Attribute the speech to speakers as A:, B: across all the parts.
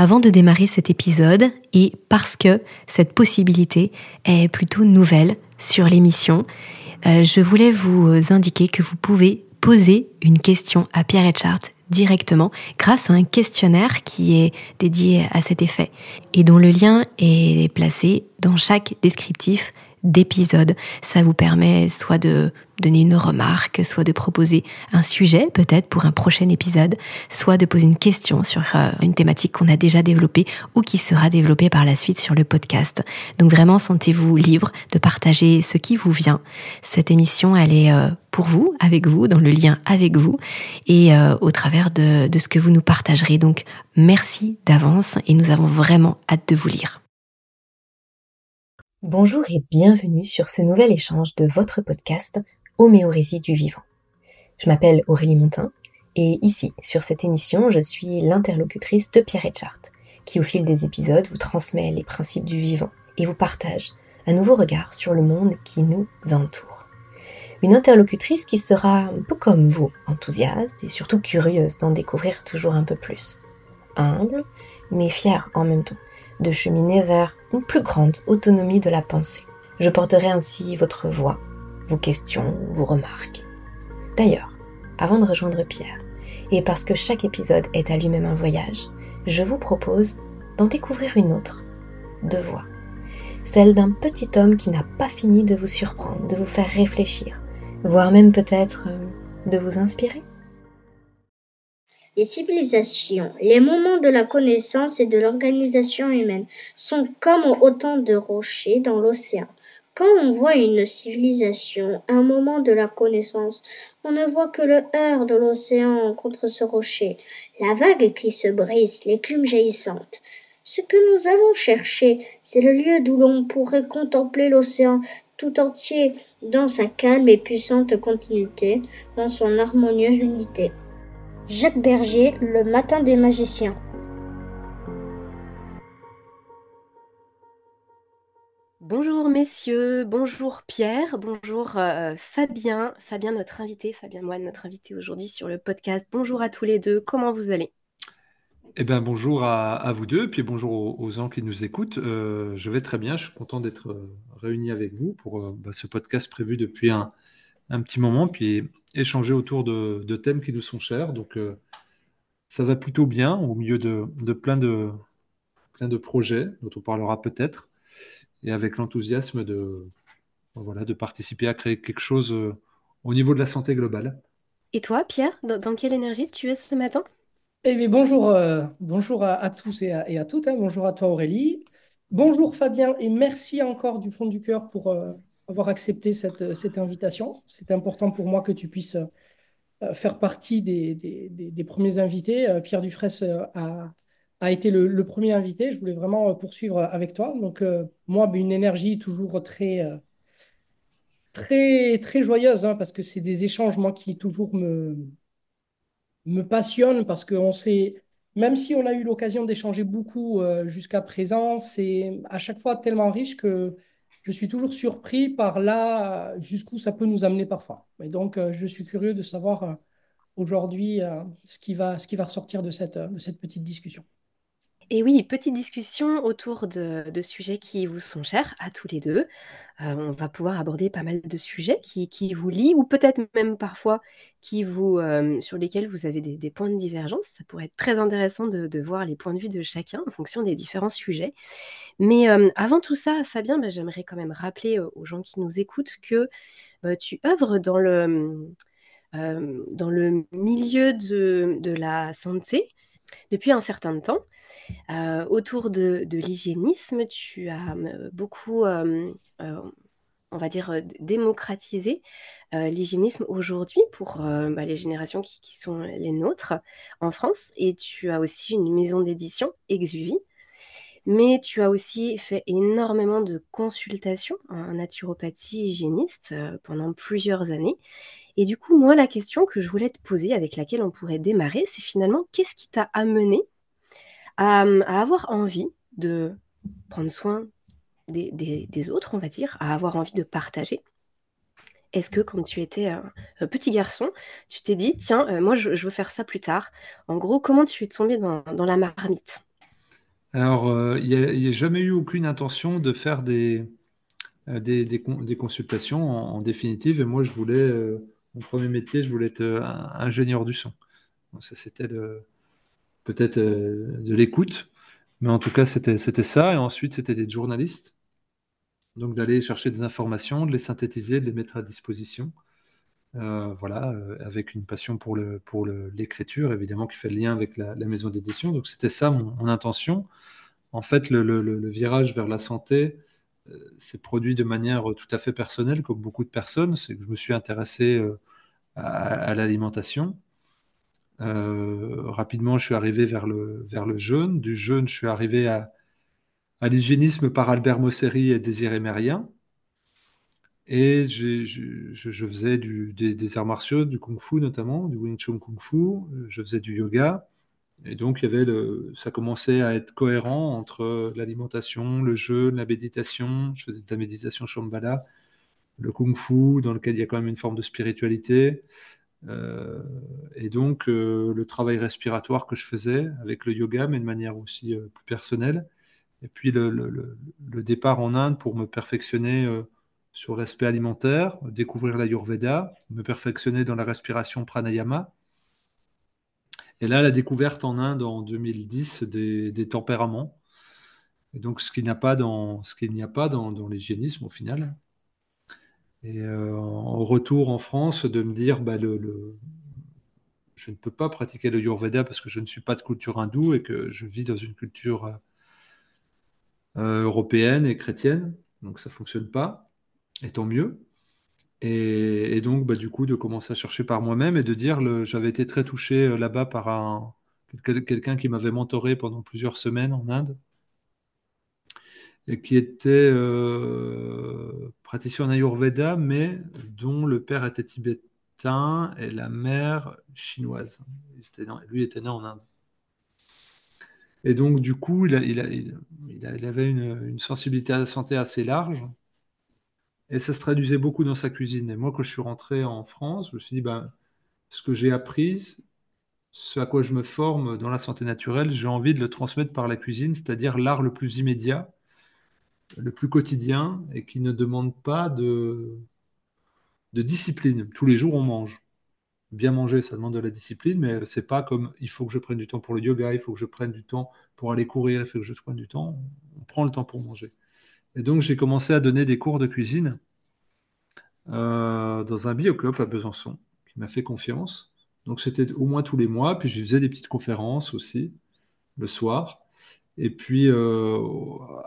A: Avant de démarrer cet épisode, et parce que cette possibilité est plutôt nouvelle sur l'émission, euh, je voulais vous indiquer que vous pouvez poser une question à Pierre Etchart directement grâce à un questionnaire qui est dédié à cet effet et dont le lien est placé dans chaque descriptif d'épisode. Ça vous permet soit de donner une remarque, soit de proposer un sujet peut-être pour un prochain épisode, soit de poser une question sur euh, une thématique qu'on a déjà développée ou qui sera développée par la suite sur le podcast. Donc vraiment, sentez-vous libre de partager ce qui vous vient. Cette émission, elle est euh, pour vous, avec vous, dans le lien avec vous et euh, au travers de, de ce que vous nous partagerez. Donc merci d'avance et nous avons vraiment hâte de vous lire. Bonjour et bienvenue sur ce nouvel échange de votre podcast Homéorésie du vivant. Je m'appelle Aurélie Montin et ici, sur cette émission, je suis l'interlocutrice de Pierre Etchart, qui au fil des épisodes vous transmet les principes du vivant et vous partage un nouveau regard sur le monde qui nous entoure. Une interlocutrice qui sera un peu comme vous, enthousiaste et surtout curieuse d'en découvrir toujours un peu plus. Humble, mais fière en même temps de cheminer vers une plus grande autonomie de la pensée. Je porterai ainsi votre voix, vos questions, vos remarques. D'ailleurs, avant de rejoindre Pierre, et parce que chaque épisode est à lui-même un voyage, je vous propose d'en découvrir une autre, de voix. Celle d'un petit homme qui n'a pas fini de vous surprendre, de vous faire réfléchir, voire même peut-être euh, de vous inspirer.
B: Les civilisations, les moments de la connaissance et de l'organisation humaine sont comme autant de rochers dans l'océan. Quand on voit une civilisation, un moment de la connaissance, on ne voit que le heurt de l'océan contre ce rocher, la vague qui se brise, l'écume jaillissante. Ce que nous avons cherché, c'est le lieu d'où l'on pourrait contempler l'océan tout entier dans sa calme et puissante continuité, dans son harmonieuse unité. Jacques Berger, Le matin des magiciens.
A: Bonjour messieurs, bonjour Pierre, bonjour euh, Fabien, Fabien notre invité, Fabien Moine notre invité aujourd'hui sur le podcast. Bonjour à tous les deux, comment vous allez?
C: Eh bien bonjour à, vous deux, puis bonjour aux, gens qui nous écoutent. Euh, je vais très bien, je suis content d'être euh, réuni avec vous pour bah, ce podcast prévu depuis un, un petit moment, puis échanger autour de, thèmes qui nous sont chers. Donc, euh, ça va plutôt bien au milieu de, plein, de plein de projets dont on parlera peut-être, et avec l'enthousiasme de, voilà, de participer à créer quelque chose euh, au niveau de la santé globale.
A: Et toi, Pierre, dans, quelle énergie tu es ce matin?
D: Eh bien, bonjour, euh, bonjour à, tous et à, toutes. Hein. Bonjour à toi, Aurélie. Bonjour, Fabien, et merci encore du fond du cœur pour, avoir accepté cette, cette invitation. C'est important pour moi que tu puisses euh, faire partie des, des, premiers invités. Euh, Pierre Dufresne euh, a, a été le, premier invité. Je voulais vraiment poursuivre avec toi. Donc, moi, une énergie toujours très, très, très joyeuse, hein, parce que c'est des échanges, moi, qui toujours me, me passionnent, parce qu'on sait, même si on a eu l'occasion d'échanger beaucoup jusqu'à présent, c'est à chaque fois tellement riche que je suis toujours surpris par là jusqu'où ça peut nous amener parfois. Et donc, euh, je suis curieux de savoir euh, aujourd'hui euh, ce, qui va, ressortir de cette petite discussion.
A: Et oui, petite discussion autour de, sujets qui vous sont chers à tous les deux. Euh, on va pouvoir aborder pas mal de sujets qui, vous lient ou peut-être même parfois qui vous, euh, sur lesquels vous avez des, points de divergence. Ça pourrait être très intéressant de, voir les points de vue de chacun en fonction des différents sujets. Mais euh, avant tout ça, Fabien, bah, j'aimerais quand même rappeler aux gens qui nous écoutent que tu œuvres dans le, milieu de la santé depuis un certain temps. Euh, autour de, l'hygiénisme, tu as euh, beaucoup, euh, on va dire, démocratisé l'hygiénisme aujourd'hui pour bah, les générations qui, sont les nôtres en France. Et tu as aussi une maison d'édition, Exuvie. Mais tu as aussi fait énormément de consultations en naturopathie hygiéniste pendant plusieurs années. Et du coup, moi, la question que je voulais te poser, avec laquelle on pourrait démarrer, c'est finalement qu'est-ce qui t'a amené à, avoir envie de prendre soin des, autres, on va dire, à avoir envie de partager? Est-ce que quand tu étais un, petit garçon, tu t'es dit, tiens, euh, moi je, veux faire ça plus tard. En gros, comment tu es tombé dans, la marmite?
C: Alors, il n'y a, jamais eu aucune intention de faire des, des, consultations en, définitive. Et moi, je voulais, mon premier métier, je voulais être ingénieur du son. ça, c'était peut-être de l'écoute, mais en tout cas, c'était ça. Et ensuite, c'était des journalistes. Donc, d'aller chercher des informations, de les synthétiser, de les mettre à disposition. Euh, voilà, euh, avec une passion pour l'écriture, évidemment, qui fait le lien avec la, maison d'édition. Donc c'était ça mon, intention. En fait, le, virage vers la santé euh, s'est produit de manière tout à fait personnelle, comme beaucoup de personnes. C'est que je me suis intéressé à, l'alimentation. rapidement, je suis arrivé vers le vers le jeûne. Du jeûne, je suis arrivé à à l'hygiénisme par Albert Mosseri et Désiré Mérien. Et je, faisais des, arts martiaux, du kung fu notamment, du Wing Chun kung fu. Je faisais du yoga. Et donc, il y avait le, ça commençait à être cohérent entre l'alimentation, le jeûne, la méditation. Je faisais de la méditation Shambhala, le kung fu, dans lequel il y a quand même une forme de spiritualité. Euh, et donc, euh, le travail respiratoire que je faisais avec le yoga, mais de manière aussi euh, plus personnelle. Et puis, le, départ en Inde pour me perfectionner sur l'aspect alimentaire, découvrir l'Ayurveda, me perfectionner dans la respiration pranayama. Et là, la découverte en Inde en 2010 des, tempéraments. Donc, ce qu'il n'y a pas dans, ce l'hygiénisme au final. Et euh, en retour en France, de me dire, bah, je ne peux pas pratiquer le Yurveda parce que je ne suis pas de culture hindoue et que je vis dans une culture euh, européenne et chrétienne. Donc, ça ne fonctionne pas et tant mieux. Et, donc, bah, du coup, de commencer à chercher par moi-même et de dire, j'avais été très touché euh, là-bas par un, quelqu'un qui m'avait mentoré pendant plusieurs semaines en Inde et qui était euh, praticien en Ayurveda, mais dont le père était tibétain et la mère chinoise. lui était né en Inde. Et donc, du coup, il, avait une, sensibilité à la santé assez large. Et ça se traduisait beaucoup dans sa cuisine. Et moi, quand je suis rentré en France, je me suis dit, ben, ce que j'ai appris, ce à quoi je me forme dans la santé naturelle, j'ai envie de le transmettre par la cuisine, c'est-à-dire l'art le plus immédiat, le plus quotidien, et qui ne demande pas de, discipline. Tous les jours, on mange. Bien manger, ça demande de la discipline, mais c'est pas comme il faut que je prenne du temps pour le yoga, il faut que je prenne du temps pour aller courir, il faut que je prenne du temps. On prend le temps pour manger. Et donc, j'ai commencé à donner des cours de cuisine euh, dans un bioclub à Besançon, qui m'a fait confiance. Donc, c'était au moins tous les mois. Puis, je faisais des petites conférences aussi, le soir. Et puis, euh,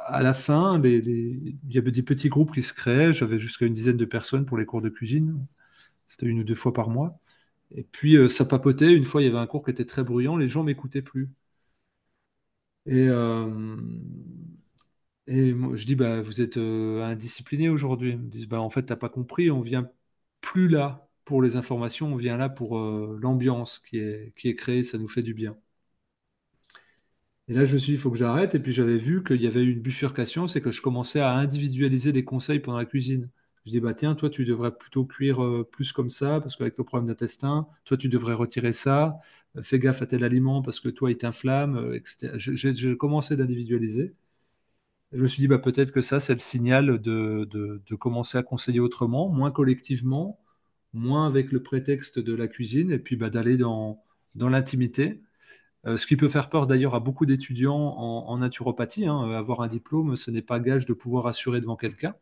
C: à la fin, il y avait des petits groupes qui se créaient. J'avais jusqu'à une dizaine de personnes pour les cours de cuisine. C'était une ou deux fois par mois. Et puis, euh, ça papotait. Une fois, il y avait un cours qui était très bruyant. Les gens m'écoutaient plus. Et, et je dis, bah, vous êtes euh, indiscipliné aujourd'hui. Ils me disent, bah, en fait, tu n'as pas compris, on vient plus là pour les informations, on vient là pour euh, l'ambiance qui est, qui est créée, ça nous fait du bien. Et là, je me suis dit, il faut que j'arrête. Et puis, j'avais vu qu'il y avait une bifurcation, c'est que je commençais à individualiser les conseils pendant la cuisine. Je dis, bah, tiens, toi, tu devrais plutôt cuire euh, plus comme ça, parce qu'avec ton problème d'intestin, toi, tu devrais retirer ça. fais gaffe à tel aliment, parce que toi, il t'inflamme, etc. J'ai commencé d'individualiser je me suis dit, bah, peut-être que ça, c'est le signal de, de, commencer à conseiller autrement, moins collectivement, moins avec le prétexte de la cuisine, et puis bah, d'aller dans, dans l'intimité. Euh, ce qui peut faire peur d'ailleurs à beaucoup d'étudiants en, naturopathie. Hein. Avoir un diplôme, ce n'est pas gage de pouvoir assurer devant quelqu'un.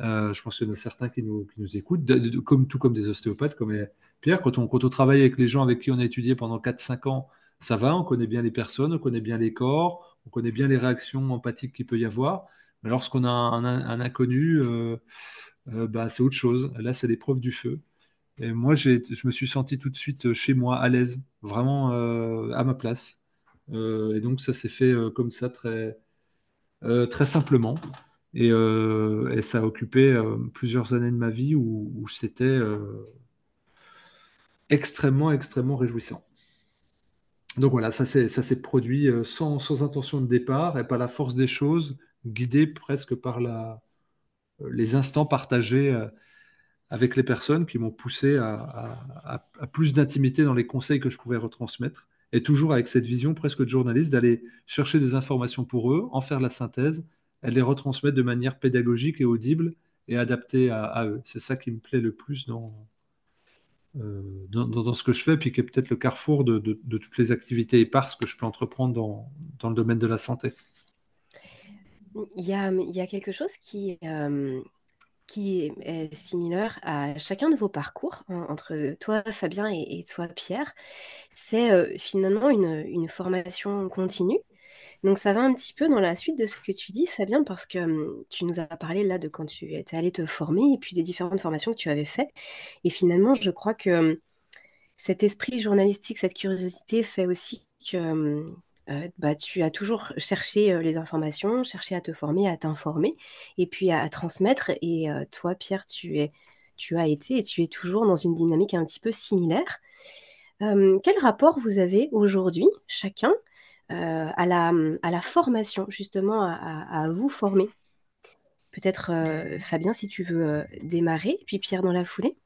C: Euh, je pense qu'il y en a certains qui nous, qui nous écoutent, comme, tout comme des ostéopathes, comme Pierre. Quand on, quand on travaille avec les gens avec qui on a étudié pendant 4-5 ans, ça va, on connaît bien les personnes, on connaît bien les corps, on connaît bien les réactions empathiques qu'il peut y avoir. Mais lorsqu'on a un, inconnu, euh, euh, bah, c'est autre chose. Là, c'est l'épreuve du feu. Et moi, je me suis senti tout de suite chez moi, à l'aise, vraiment euh, à ma place. et donc, ça s'est fait comme ça, très, simplement. Et, ça a occupé plusieurs années de ma vie où c'était extrêmement, extrêmement réjouissant. Donc voilà, ça s'est produit euh, sans, intention de départ et par la force des choses, guidé presque par euh, les instants partagés euh, avec les personnes qui m'ont poussé à, plus d'intimité dans les conseils que je pouvais retransmettre et toujours avec cette vision presque de journaliste d'aller chercher des informations pour eux, en faire la synthèse, et les retransmettre de manière pédagogique et audible et adaptée à, eux. C'est ça qui me plaît le plus dans, euh, dans, ce que je fais, puis qui est peut-être le carrefour de, toutes les activités éparses que je peux entreprendre dans, le domaine de la santé.
A: Il y a, quelque chose qui, euh, qui est similaire à chacun de vos parcours, hein, entre toi, Fabien, et, toi, Pierre. C'est euh, finalement une, formation continue. Donc ça va un petit peu dans la suite de ce que tu dis, Fabien, parce que hum, tu nous as parlé là de quand tu étais allé te former et puis des différentes formations que tu avais faites. Et finalement, je crois que hum, cet esprit journalistique, cette curiosité fait aussi que hum, euh, bah, tu as toujours cherché euh, les informations, cherché à te former, à t'informer et puis à, transmettre. Et euh, toi, Pierre, tu, es, tu as été et tu es toujours dans une dynamique un petit peu similaire. quel rapport vous avez aujourd'hui, chacun, à, la, à la formation, justement, à, vous former Peut-être, Fabien, si tu veux démarrer, puis Pierre dans la foulée.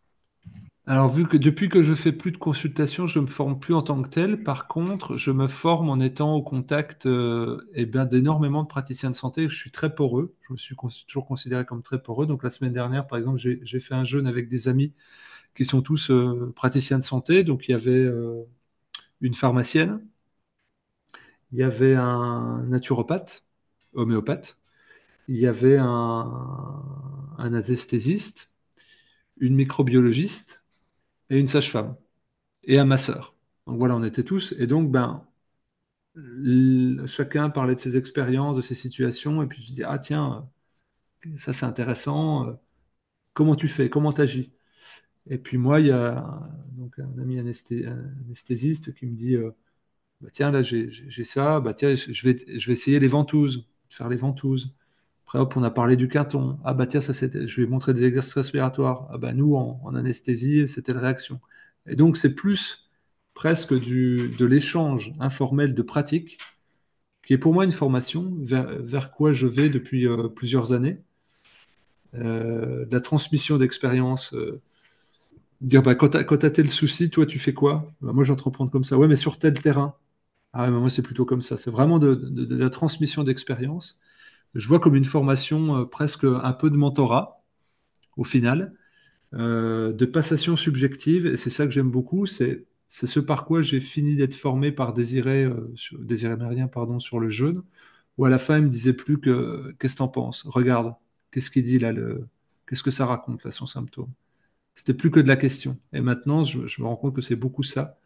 C: Alors, vu que depuis que je fais plus de consultations, je me forme plus en tant que tel. Par contre, je me forme en étant au contact euh, eh d'énormément de praticiens de santé. Je suis très poreux. Je me suis toujours considéré comme très poreux. Donc, la semaine dernière, par exemple, j'ai fait un jeûne avec des amis qui sont tous euh, praticiens de santé. Donc, il y avait euh, une pharmacienne, il y avait un naturopathe, homéopathe, il y avait un, anesthésiste, une microbiologiste et une sage-femme et un masseur. Donc voilà, on était tous. Et donc, ben, chacun parlait de ses expériences, de ses situations. Et puis je dis, ah tiens, ça c'est intéressant. Comment tu fais? Comment tu agis Et puis moi, il y a donc, un ami anesthésiste qui me dit, euh, bah, tiens, là j'ai ça, bah, tiens, je vais, je vais essayer les ventouses, faire les ventouses. Après, hop, on a parlé du quinton. Ah bah tiens, ça. Je vais montrer des exercices respiratoires. Ah bah nous, en, anesthésie, c'était la réaction. Et donc, c'est plus presque du, de l'échange informel de pratique, qui est pour moi une formation vers, quoi je vais depuis euh, plusieurs années. Euh, la transmission d'expérience. Euh, dire, bah, quand tu as, tel souci, toi, tu fais quoi? Bah, Moi, j'entreprends comme ça. Ouais, mais sur tel terrain. Ah ouais, moi, c'est plutôt comme ça. C'est vraiment de, de la transmission d'expérience je vois comme une formation euh, presque un peu de mentorat, au final, euh, de passation subjective. Et c'est ça que j'aime beaucoup. C'est ce par quoi j'ai fini d'être formé par Désiré, euh, Désiré Mérien pardon, sur le jeûne, où à la fin, il me disait plus que qu'est-ce que tu en penses? Regarde, qu'est-ce qu'il dit là le... Qu'est-ce que ça raconte là, son symptôme? C'était plus que de la question. Et maintenant, je, me rends compte que c'est beaucoup ça.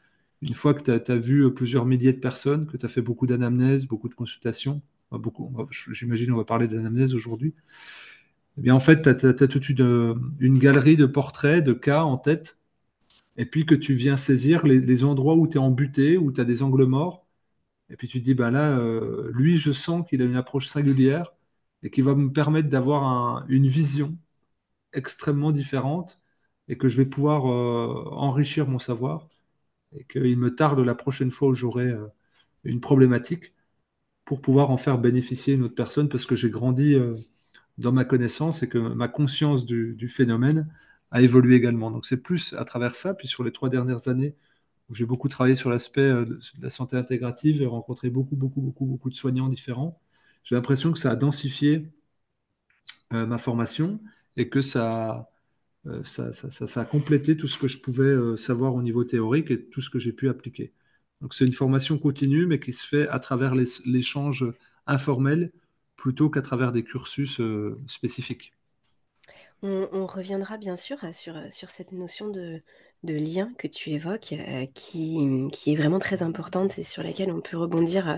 C: Une fois que tu as, vu plusieurs milliers de personnes, que tu as fait beaucoup d'anamnèses, beaucoup de consultations, j'imagine on va parler d'anamnèse aujourd'hui. Eh bien, en fait, tu as, toute une, galerie de portraits, de cas en tête, et puis que tu viens saisir les, endroits où tu es embuté, où tu as des angles morts, et puis tu te dis, ben là, euh, lui, je sens qu'il a une approche singulière et qui va me permettre d'avoir une vision extrêmement différente et que je vais pouvoir euh, enrichir mon savoir et qu'il me tarde la prochaine fois où j'aurai euh, une problématique pour pouvoir en faire bénéficier une autre personne parce que j'ai grandi euh, dans ma connaissance et que ma conscience du, phénomène a évolué également. Donc c'est plus à travers ça, puis sur les trois dernières années où j'ai beaucoup travaillé sur l'aspect euh, de la santé intégrative et rencontré beaucoup, beaucoup, beaucoup, beaucoup de soignants différents, j'ai l'impression que ça a densifié ma formation et que ça, ça, ça, a complété tout ce que je pouvais savoir au niveau théorique et tout ce que j'ai pu appliquer. Donc c'est une formation continue, mais qui se fait à travers l'échange informel plutôt qu'à travers des cursus euh, spécifiques.
A: On, reviendra bien sûr sur, cette notion de, lien que tu évoques, euh, qui, est vraiment très importante et sur laquelle on peut rebondir euh,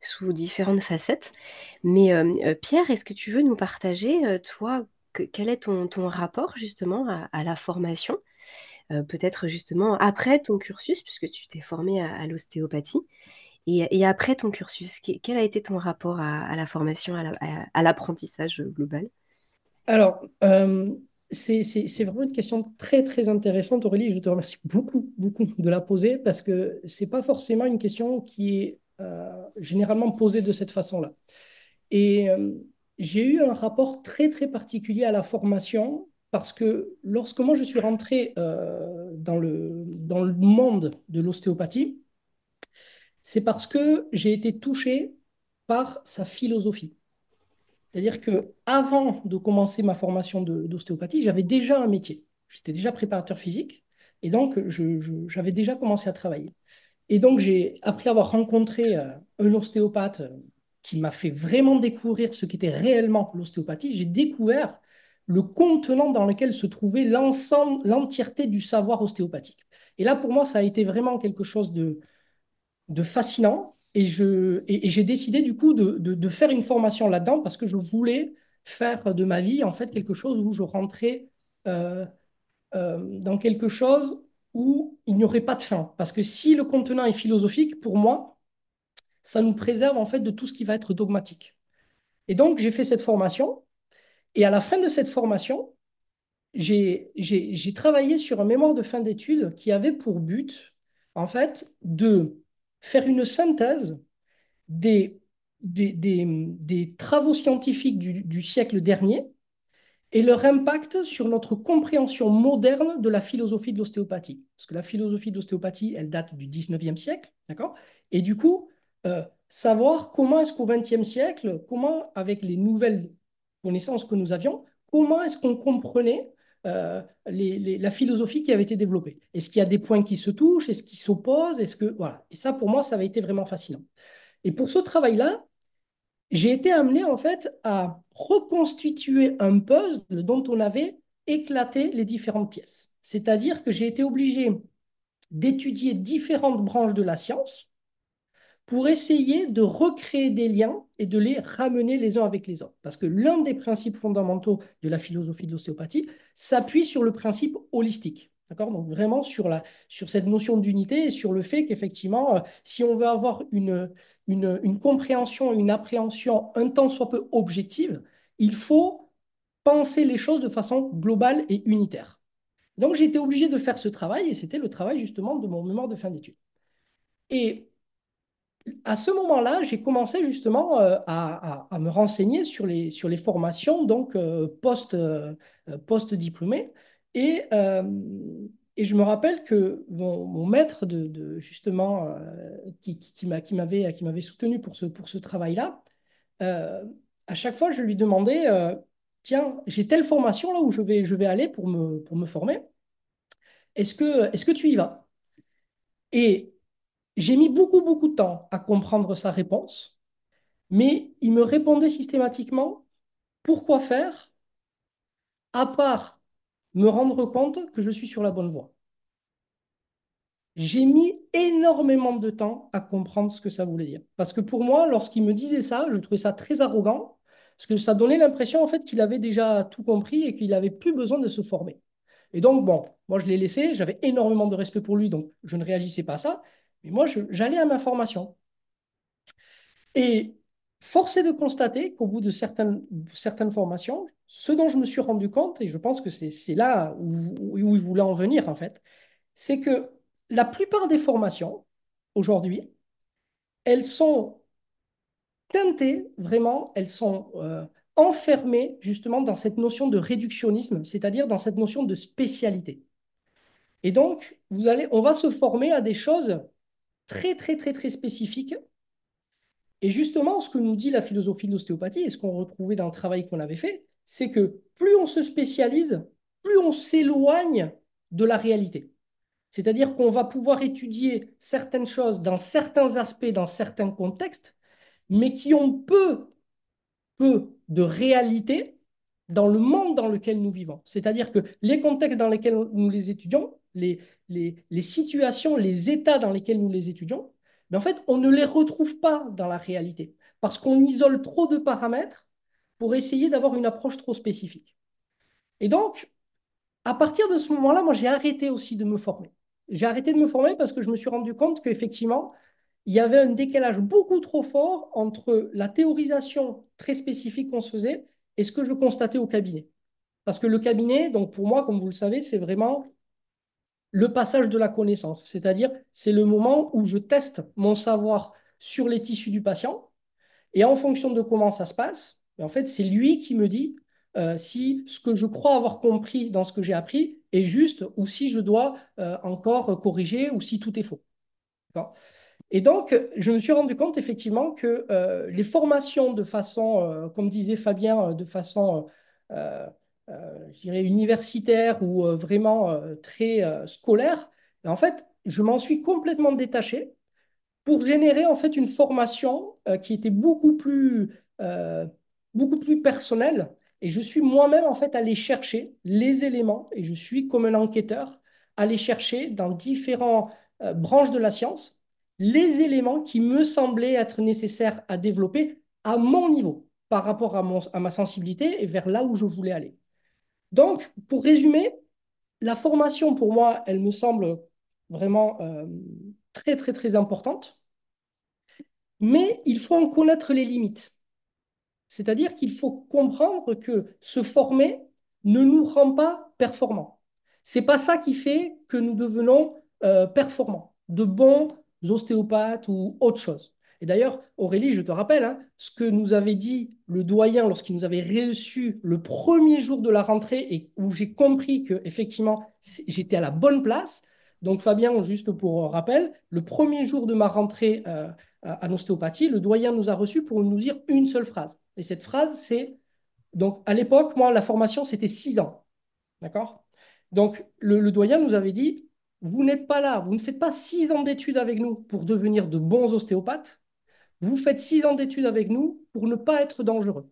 A: sous différentes facettes. Mais Pierre, est-ce que tu veux nous partager, toi, quel est ton, ton rapport justement à la formation? Euh, peut-être justement après ton cursus, puisque tu t'es formé à, l'ostéopathie, et, après ton cursus, quel a été ton rapport à, la formation, à l'apprentissage global?
D: Alors, euh, c'est vraiment une question très, très intéressante, Aurélie. Je te remercie beaucoup, beaucoup de la poser parce que ce n'est pas forcément une question qui est euh, généralement posée de cette façon-là. Et j'ai eu un rapport très, très particulier à la formation parce que lorsque moi je suis rentré euh, dans, le, dans le monde de l'ostéopathie, c'est parce que j'ai été touché par sa philosophie. C'est-à-dire que avant de commencer ma formation d'ostéopathie, j'avais déjà un métier. J'étais déjà préparateur physique et donc j'avais déjà commencé à travailler. Et donc j'ai, après avoir rencontré euh, un ostéopathe qui m'a fait vraiment découvrir ce qu'était réellement l'ostéopathie, j'ai découvert le contenant dans lequel se trouvait l'ensemble, l'entièreté du savoir ostéopathique. Et là, pour moi, ça a été vraiment quelque chose de, fascinant. Et, j'ai décidé du coup de, de, faire une formation là-dedans parce que je voulais faire de ma vie en fait quelque chose où je rentrais euh, euh, dans quelque chose où il n'y aurait pas de fin. Parce que si le contenant est philosophique, pour moi, ça nous préserve en fait de tout ce qui va être dogmatique. Et donc, j'ai fait cette formation. Et à la fin de cette formation, j'ai travaillé sur un mémoire de fin d'études qui avait pour but, en fait, de faire une synthèse des, des, des, travaux scientifiques du, siècle dernier et leur impact sur notre compréhension moderne de la philosophie de l'ostéopathie. Parce que la philosophie de l'ostéopathie, elle date du 19e siècle, d'accord? Et du coup, euh, savoir comment est-ce qu'au 20e siècle, comment, avec les nouvelles connaissances que nous avions, comment est-ce qu'on comprenait euh, la philosophie qui avait été développée? Est-ce qu'il y a des points qui se touchent? Est-ce qu'ils s'opposent? Est-ce que voilà Et ça, pour moi, ça avait été vraiment fascinant. Et pour ce travail-là, j'ai été amené en fait à reconstituer un puzzle dont on avait éclaté les différentes pièces. C'est-à-dire que j'ai été obligé d'étudier différentes branches de la science pour essayer de recréer des liens et de les ramener les uns avec les autres. Parce que l'un des principes fondamentaux de la philosophie de l'ostéopathie s'appuie sur le principe holistique. D'accord? Donc vraiment sur, la, sur cette notion d'unité et sur le fait qu'effectivement, euh, si on veut avoir une, une, une compréhension, une appréhension un temps soit peu objective, il faut penser les choses de façon globale et unitaire. Donc j'ai été obligé de faire ce travail et c'était le travail justement de mon mémoire de fin d'études. Et à ce moment-là, j'ai commencé justement euh, à, me renseigner sur les, sur les formations donc euh, post, euh, post-diplômé. Et, et je me rappelle que mon, maître de, justement qui, qui, qui m'avait qui m'avait soutenu pour ce, pour ce travail-là, à chaque fois, je lui demandais tiens, j'ai telle formation là où je vais, je vais aller pour me, pour me former. Est-ce que, est-ce que tu y vas? Et j'ai mis beaucoup, beaucoup de temps à comprendre sa réponse, mais il me répondait systématiquement pourquoi faire, à part me rendre compte que je suis sur la bonne voie. J'ai mis énormément de temps à comprendre ce que ça voulait dire. Parce que pour moi, lorsqu'il me disait ça, je trouvais ça très arrogant, parce que ça donnait l'impression en fait qu'il avait déjà tout compris et qu'il n'avait plus besoin de se former. Et donc, bon, moi je l'ai laissé, j'avais énormément de respect pour lui, donc je ne réagissais pas à ça. Mais moi, j'allais à ma formation. Et force est de constater qu'au bout de certaines, certaines formations, ce dont je me suis rendu compte, et je pense que c'est là où, où il voulait en venir en fait, c'est que la plupart des formations, aujourd'hui, elles sont teintées, vraiment, elles sont euh, enfermées justement dans cette notion de réductionnisme, c'est-à-dire dans cette notion de spécialité. Et donc, vous allez, on va se former à des choses très, très, très, très spécifique. Et justement, ce que nous dit la philosophie de l'ostéopathie et ce qu'on retrouvait dans le travail qu'on avait fait, c'est que plus on se spécialise, plus on s'éloigne de la réalité. C'est-à-dire qu'on va pouvoir étudier certaines choses dans certains aspects, dans certains contextes, mais qui ont peu, peu de réalité dans le monde dans lequel nous vivons. C'est-à-dire que les contextes dans lesquels nous les étudions, les, les, situations, les états dans lesquels nous les étudions, mais en fait, on ne les retrouve pas dans la réalité parce qu'on isole trop de paramètres pour essayer d'avoir une approche trop spécifique. Et donc, à partir de ce moment-là, moi, j'ai arrêté aussi de me former. J'ai arrêté de me former parce que je me suis rendu compte qu'effectivement, il y avait un décalage beaucoup trop fort entre la théorisation très spécifique qu'on se faisait et ce que je constatais au cabinet. Parce que le cabinet, donc pour moi, comme vous le savez, c'est vraiment le passage de la connaissance. C'est-à-dire, c'est le moment où je teste mon savoir sur les tissus du patient. Et en fonction de comment ça se passe, en fait, c'est lui qui me dit euh, si ce que je crois avoir compris dans ce que j'ai appris est juste ou si je dois euh, encore corriger ou si tout est faux. Et donc, je me suis rendu compte effectivement que euh, les formations de façon, comme disait Fabien, de façon, je dirais, universitaire ou vraiment très scolaire, en fait, je m'en suis complètement détaché pour générer en fait une formation qui était beaucoup plus, beaucoup plus personnelle. Et je suis moi-même en fait allé chercher les éléments et je suis comme un enquêteur allé chercher dans différentes branches de la science les éléments qui me semblaient être nécessaires à développer à mon niveau, par rapport à, mon, à ma sensibilité et vers là où je voulais aller. Donc, pour résumer, la formation, pour moi, elle me semble vraiment euh, très, très, très importante, mais il faut en connaître les limites. C'est-à-dire qu'il faut comprendre que se former ne nous rend pas performants. C'est pas ça qui fait que nous devenons euh, performants, de bons ostéopathes ou autre chose. Et d'ailleurs, Aurélie, je te rappelle, hein, ce que nous avait dit le doyen lorsqu'il nous avait reçu le premier jour de la rentrée et où j'ai compris que effectivement j'étais à la bonne place. Donc Fabien, juste pour rappel, le premier jour de ma rentrée euh, à l'ostéopathie, le doyen nous a reçus pour nous dire une seule phrase. Et cette phrase, c'est donc à l'époque, moi, la formation, c'était six ans. D'accord? Donc le doyen nous avait dit vous n'êtes pas là, vous ne faites pas six ans d'études avec nous pour devenir de bons ostéopathes, vous faites six ans d'études avec nous pour ne pas être dangereux.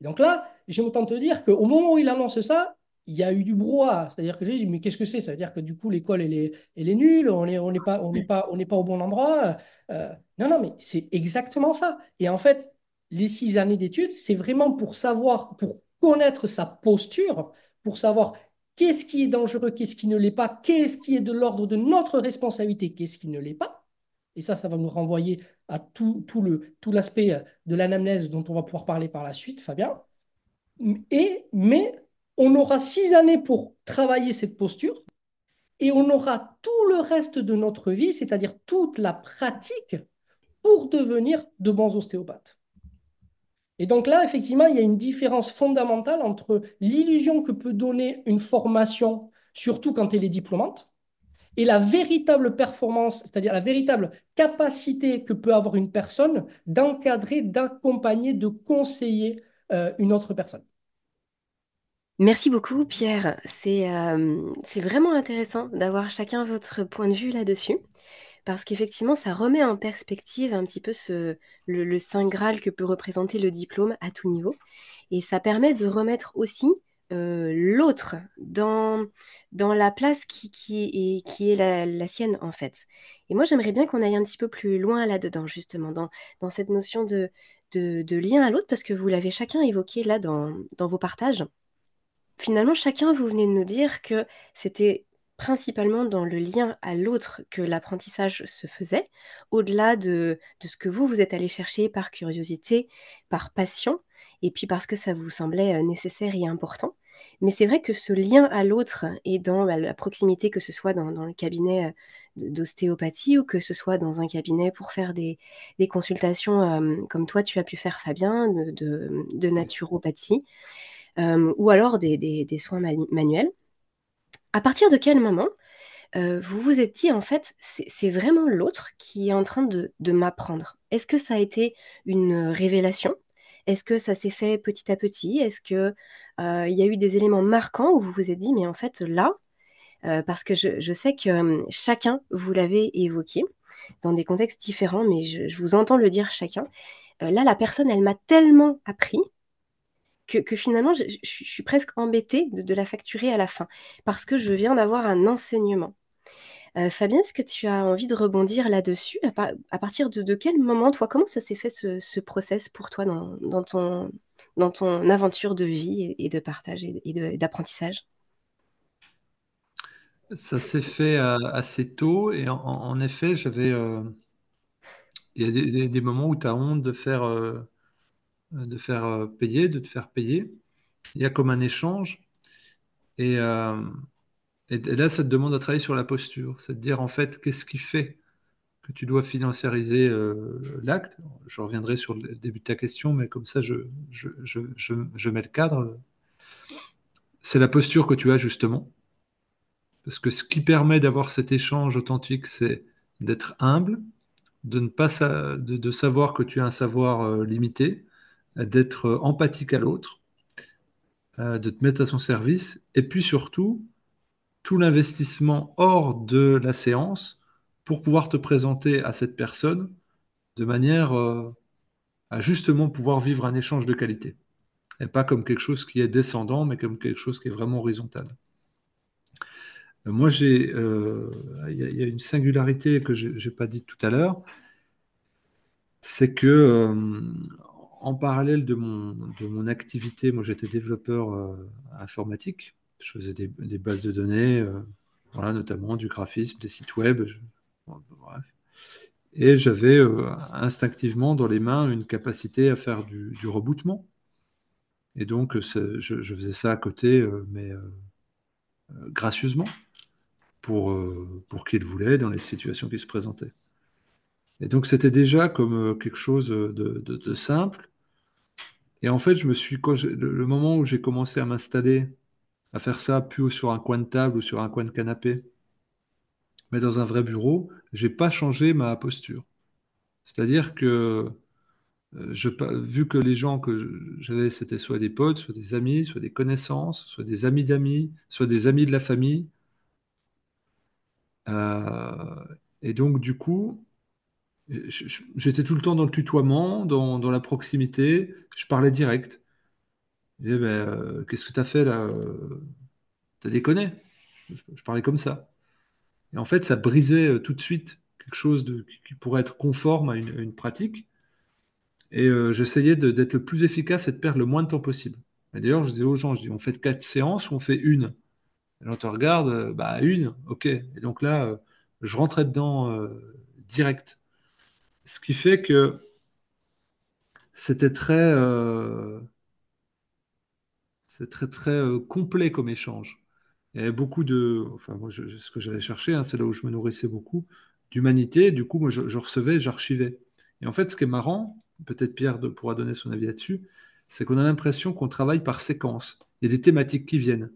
D: donc là, j'aime autant te dire qu'au moment où il annonce ça, il y a eu du brouhaha. C'est-à-dire que j'ai dit, mais qu'est-ce que c'est? Ça veut dire que du coup, l'école, elle est, elle est nulle, on n'est on pas, on pas, on pas au bon endroit. Euh, non, non, mais c'est exactement ça. Et en fait, les six années d'études, c'est vraiment pour savoir, pour connaître sa posture, pour savoir qu'est-ce qui est dangereux, qu'est-ce qui ne l'est pas, qu'est-ce qui est de l'ordre de notre responsabilité, qu'est-ce qui ne l'est pas. Et ça, ça va nous renvoyer à tout, l'aspect euh, de l'anamnèse dont on va pouvoir parler par la suite, Fabien. Et, mais on aura six années pour travailler cette posture et on aura tout le reste de notre vie, c'est-à-dire toute la pratique, pour devenir de bons ostéopathes. Et donc là, effectivement, il y a une différence fondamentale entre l'illusion que peut donner une formation, surtout quand elle est diplômante, et la véritable performance, c'est-à-dire la véritable capacité que peut avoir une personne d'encadrer, d'accompagner, de conseiller euh, une autre personne.
A: Merci beaucoup, Pierre. C'est euh, c'est vraiment intéressant d'avoir chacun votre point de vue là-dessus parce qu'effectivement, ça remet en perspective un petit peu ce, le, Saint Graal que peut représenter le diplôme à tout niveau. Et ça permet de remettre aussi euh, l'autre dans, dans la place qui, qui est, qui est la, sienne, en fait. Et moi, j'aimerais bien qu'on aille un petit peu plus loin là-dedans, justement, dans, dans cette notion de, de, lien à l'autre, parce que vous l'avez chacun évoqué là dans, dans vos partages. Finalement, chacun, vous venez de nous dire que c'était principalement dans le lien à l'autre que l'apprentissage se faisait, au-delà de, ce que vous, vous êtes allé chercher par curiosité, par passion, et puis parce que ça vous semblait euh, nécessaire et important. Mais c'est vrai que ce lien à l'autre et dans bah, la proximité, que ce soit dans, le cabinet euh, d'ostéopathie ou que ce soit dans un cabinet pour faire des, consultations euh, comme toi tu as pu faire Fabien, de, naturopathie, ou alors des, soins manuels, à partir de quel moment euh, vous vous êtes dit, en fait, c'est vraiment l'autre qui est en train de, m'apprendre? Est-ce que ça a été une révélation? Est-ce que ça s'est fait petit à petit? Est-ce qu'il euh, il y a eu des éléments marquants où vous vous êtes dit, mais en fait, là, euh, parce que je, sais que hum, chacun, vous l'avez évoqué dans des contextes différents, mais je vous entends le dire chacun. là, la personne, elle m'a tellement appris que, finalement, je, suis presque embêtée de, la facturer à la fin, parce que je viens d'avoir un enseignement. Euh, Fabien, est-ce que tu as envie de rebondir là-dessus? À, partir de, quel moment, toi, comment ça s'est fait ce, process pour toi dans, ton, aventure de vie et, de partage et, d'apprentissage?
C: Ça s'est fait euh, assez tôt et en, effet, j'avais... Euh, il y a des, moments où tu as honte de faire payer, de te faire payer. Il y a comme un échange. Et, et, là, ça te demande de travailler sur la posture. C'est de dire, en fait, qu'est-ce qui fait que tu dois financiariser l'acte? Je reviendrai sur le début de ta question, mais comme ça, je, je, je, je mets le cadre. C'est la posture que tu as, justement. Parce que ce qui permet d'avoir cet échange authentique, c'est d'être humble, de ne pas de, savoir que tu as un savoir euh, limité, d'être empathique à l'autre, euh, de te mettre à son service, et puis surtout tout l'investissement hors de la séance pour pouvoir te présenter à cette personne de manière euh, à justement pouvoir vivre un échange de qualité. Et pas comme quelque chose qui est descendant, mais comme quelque chose qui est vraiment horizontal. Moi, j'ai, euh, il y, a une singularité que je n'ai pas dit tout à l'heure, c'est que euh, en parallèle de mon, de mon activité, moi j'étais développeur euh, informatique, je faisais des, bases de données, voilà, notamment du graphisme, des sites web, bref. Et j'avais instinctivement dans les mains une capacité à faire du, rebootement. Et donc, je, je, faisais ça à côté, mais gracieusement pour, euh, pour qui il voulait dans les situations qui se présentaient. Et donc c'était déjà comme euh, quelque chose de, simple. Et en fait, je me suis, le, moment où j'ai commencé à m'installer, à faire ça plus sur un coin de table ou sur un coin de canapé, mais dans un vrai bureau, j'ai pas changé ma posture. C'est-à-dire que euh, vu que les gens que j'avais, c'était soit des potes, soit des amis, soit des connaissances, soit des amis d'amis, soit des amis de la famille, euh, et donc, du coup, j'étais tout le temps dans le tutoiement, dans, la proximité, je parlais direct. Ben, euh, qu'est-ce que tu as fait là T'as déconné? Je, parlais comme ça. Et en fait, ça brisait euh, tout de suite quelque chose qui pourrait être conforme à une, pratique. Et j'essayais d'être le plus efficace et de perdre le moins de temps possible. Et d'ailleurs, je disais aux gens, je dis, on fait quatre séances ou on fait une? Et on te regarde, euh, bah une, ok. Et donc là, euh, je rentrais dedans euh, direct. Ce qui fait que c'était très, c'est très très complet comme échange. Il y avait beaucoup de, enfin moi, ce que j'allais chercher, hein, c'est là où je me nourrissais beaucoup, d'humanité. Du coup, moi, je, recevais, j'archivais. Et en fait, ce qui est marrant, peut-être Pierre pourra donner son avis là-dessus, c'est qu'on a l'impression qu'on travaille par séquence. Il y a des thématiques qui viennent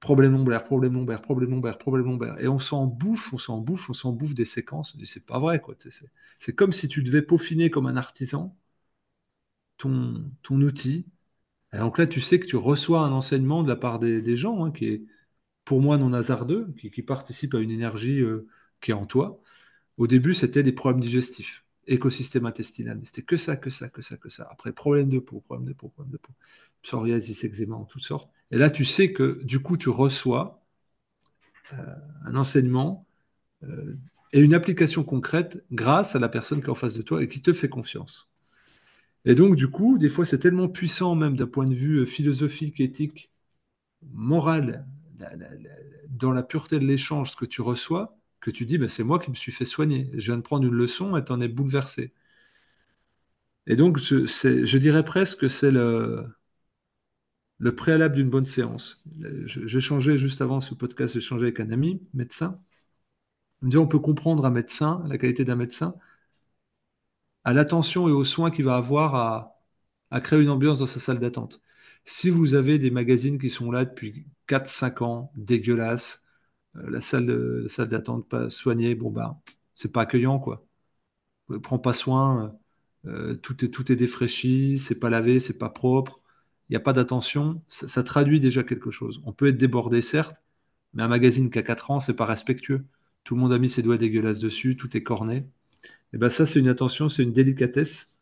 C: problème lombaire, problème lombaire, problème lombaire, problème lombaire. Et on s'en bouffe, on s'en bouffe, on s'en bouffe des séquences. C'est pas vrai, quoi. C'est comme si tu devais peaufiner comme un artisan ton, ton outil. Et donc là, tu sais que tu reçois un enseignement de la part des, gens, hein, qui est pour moi non hasardeux, qui, participe à une énergie euh, qui est en toi. Au début, c'était des problèmes digestifs, écosystème intestinal. C'était que ça, que ça, que ça, que ça. Après, problème de peau, problème de peau, problème de peau. Psoriasis, eczéma en toutes sortes. Et là, tu sais que du coup, tu reçois euh, un enseignement euh, et une application concrète grâce à la personne qui est en face de toi et qui te fait confiance. Et donc, du coup, des fois, c'est tellement puissant, même d'un point de vue euh, philosophique, éthique, moral, dans la pureté de l'échange, ce que tu reçois, que tu dis, ben, c'est moi qui me suis fait soigner. Je viens de prendre une leçon et t'en es bouleversé. Et donc, je, dirais presque que c'est le, le préalable d'une bonne séance. J'ai changé juste avant ce podcast, j'ai changé avec un ami, médecin. Il me dit on peut comprendre un médecin, la qualité d'un médecin, à l'attention et aux soins qu'il va avoir à, créer une ambiance dans sa salle d'attente. Si vous avez des magazines qui sont là depuis 4-5 ans, dégueulasses, euh, la salle d'attente pas soignée, bon bah, c'est pas accueillant quoi. Prends pas soin, euh, tout, est, tout est défraîchi, c'est pas lavé, c'est pas propre il n'y a pas d'attention, ça, traduit déjà quelque chose. On peut être débordé, certes, mais un magazine qui a 4 ans, c'est pas respectueux. Tout le monde a mis ses doigts dégueulasses dessus, tout est corné. Et eh ben ça, c'est une attention, c'est une délicatesse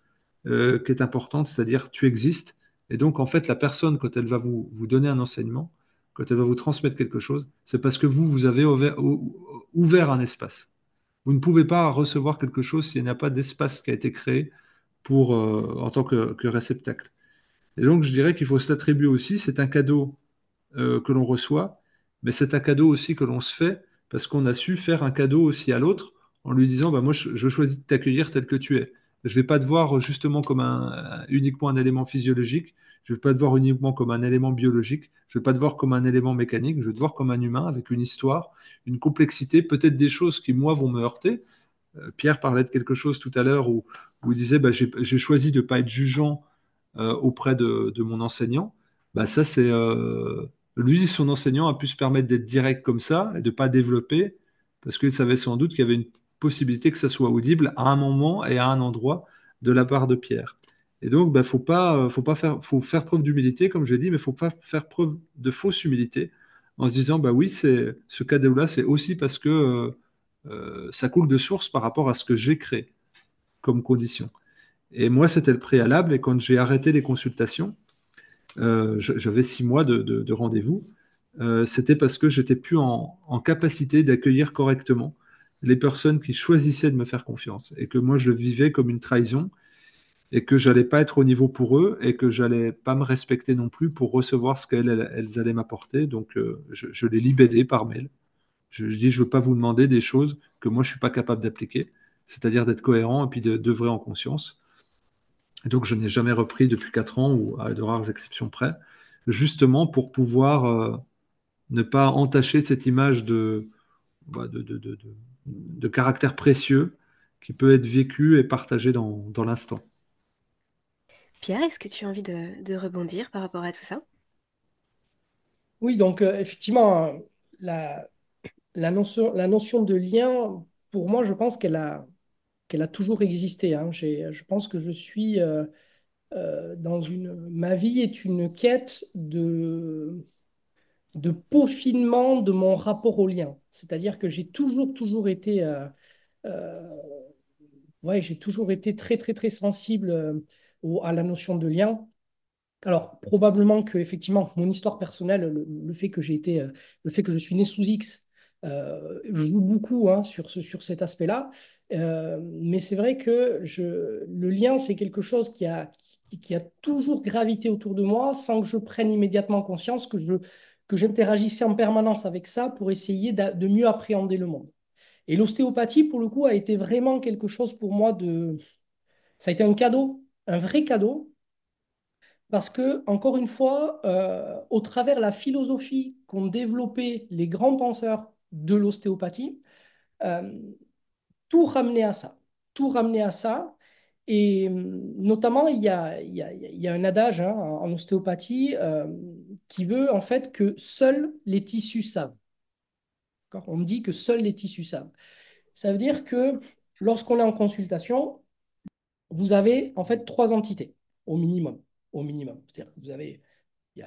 C: euh, qui est importante, c'est-à-dire tu existes. Et donc, en fait, la personne, quand elle va vous, vous donner un enseignement, quand elle va vous transmettre quelque chose, c'est parce que vous, vous avez ouvert, un espace. Vous ne pouvez pas recevoir quelque chose s'il n'y a pas d'espace qui a été créé pour, euh, en tant que réceptacle. Et donc, je dirais qu'il faut se l'attribuer aussi. C'est un cadeau euh, que l'on reçoit, mais c'est un cadeau aussi que l'on se fait parce qu'on a su faire un cadeau aussi à l'autre en lui disant bah, Moi, je, choisis de t'accueillir tel que tu es. Je ne vais pas te voir justement comme un, uniquement un élément physiologique. Je ne vais pas te voir uniquement comme un élément biologique. Je ne vais pas te voir comme un élément mécanique. Je vais te voir comme un humain avec une histoire, une complexité, peut-être des choses qui, moi, vont me heurter. Euh, Pierre parlait de quelque chose tout à l'heure où, où, il disait bah, J'ai choisi de ne pas être jugeant euh, auprès de, mon enseignant, bah ça c'est euh, lui, son enseignant a pu se permettre d'être direct comme ça et de pas développer parce qu'il savait sans doute qu'il y avait une possibilité que ça soit audible à un moment et à un endroit de la part de Pierre. Et donc, il ben, faut pas, faut pas faire, faut faire preuve d'humilité, comme j'ai dit, mais faut pas faire preuve de fausse humilité en se disant, bah oui, c'est ce cadeau-là, c'est aussi parce que euh, ça coule de source par rapport à ce que j'ai créé comme condition. Et moi, c'était le préalable. Et quand j'ai arrêté les consultations, euh, j'avais six mois de, rendez-vous. Euh, c'était parce que j'étais plus en, capacité d'accueillir correctement les personnes qui choisissaient de me faire confiance et que moi je vivais comme une trahison et que j'allais pas être au niveau pour eux et que j'allais pas me respecter non plus pour recevoir ce qu'elles elles allaient m'apporter. Donc je, je, les libérais par mail. Je, dis, je veux pas vous demander des choses que moi, je suis pas capable d'appliquer, c'est-à-dire d'être cohérent et puis de d'œuvrer en conscience. donc, je n'ai jamais repris depuis 4 ans, ou à de rares exceptions près, justement pour pouvoir euh, ne pas entacher cette image bah, de, de, caractère précieux qui peut être vécu et partagé dans, dans l'instant.
A: Pierre, est-ce que tu as envie de, rebondir par rapport à tout ça?
D: Oui, donc euh, effectivement, la, la notion, la notion de lien, pour moi, je pense qu'elle a, qu'elle a toujours existé. Hein. Je pense que je suis euh, euh, dans une... Ma vie est une quête de, de peaufinement de mon rapport au lien. C'est-à-dire que j'ai toujours, toujours été... Euh, ouais, j'ai toujours été très, très, très sensible à la notion de lien. Alors, probablement que, effectivement, mon histoire personnelle, le, fait que j'ai été, le fait que je suis né sous X, euh, joue beaucoup hein, sur, ce, sur cet aspect-là, euh, mais c'est vrai que je, le lien, c'est quelque chose qui a, qui, a toujours gravité autour de moi sans que je prenne immédiatement conscience que je que j'interagissais en permanence avec ça pour essayer de, mieux appréhender le monde. Et l'ostéopathie, pour le coup, a été vraiment quelque chose pour moi de... Ça a été un cadeau, un vrai cadeau, parce que, encore une fois, euh, au travers de la philosophie qu'ont développé les grands penseurs de l'ostéopathie, euh, tout ramener à ça. Tout ramener à ça. Et hum, notamment, il y a, il y a, un adage hein, en ostéopathie euh, qui veut en fait que seuls les tissus savent. On me dit que seuls les tissus savent. Ça veut dire que lorsqu'on est en consultation, vous avez en fait trois entités au minimum. Au minimum. C'est-à-dire que vous avez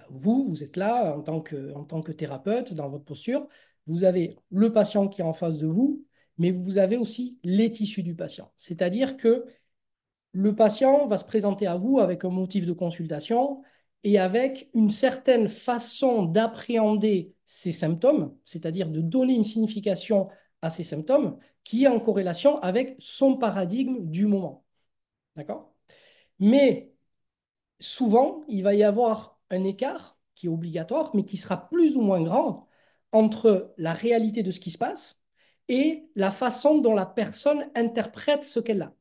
D: vous, vous êtes là en tant, que, en tant que thérapeute dans votre posture. Vous avez le patient qui est en face de vous, mais vous avez aussi les tissus du patient. C'est-à-dire que le patient va se présenter à vous avec un motif de consultation et avec une certaine façon d'appréhender ses symptômes, c'est-à-dire de donner une signification à ces symptômes qui est en corrélation avec son paradigme du moment. D'accord? Mais souvent, il va y avoir un écart qui est obligatoire, mais qui sera plus ou moins grand entre la réalité de ce qui se passe et la façon dont la personne interprète ce qu'elle a.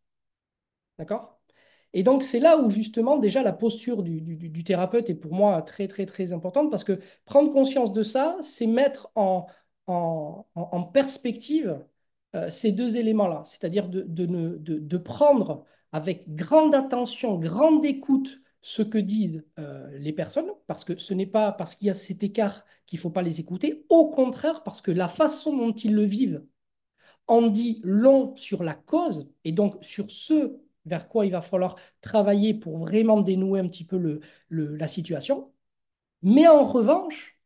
D: D'accord? Et donc, c'est là où justement, déjà, la posture du, thérapeute est pour moi très, très, très importante parce que prendre conscience de ça, c'est mettre en, perspective euh, ces deux éléments-là, c'est-à-dire de, prendre avec grande attention, grande écoute ce que disent euh, les personnes, parce que ce n'est pas parce qu'il y a cet écart qu'il ne faut pas les écouter, au contraire, parce que la façon dont ils le vivent en dit long sur la cause, et donc sur ce vers quoi il va falloir travailler pour vraiment dénouer un petit peu le, la situation. Mais en revanche,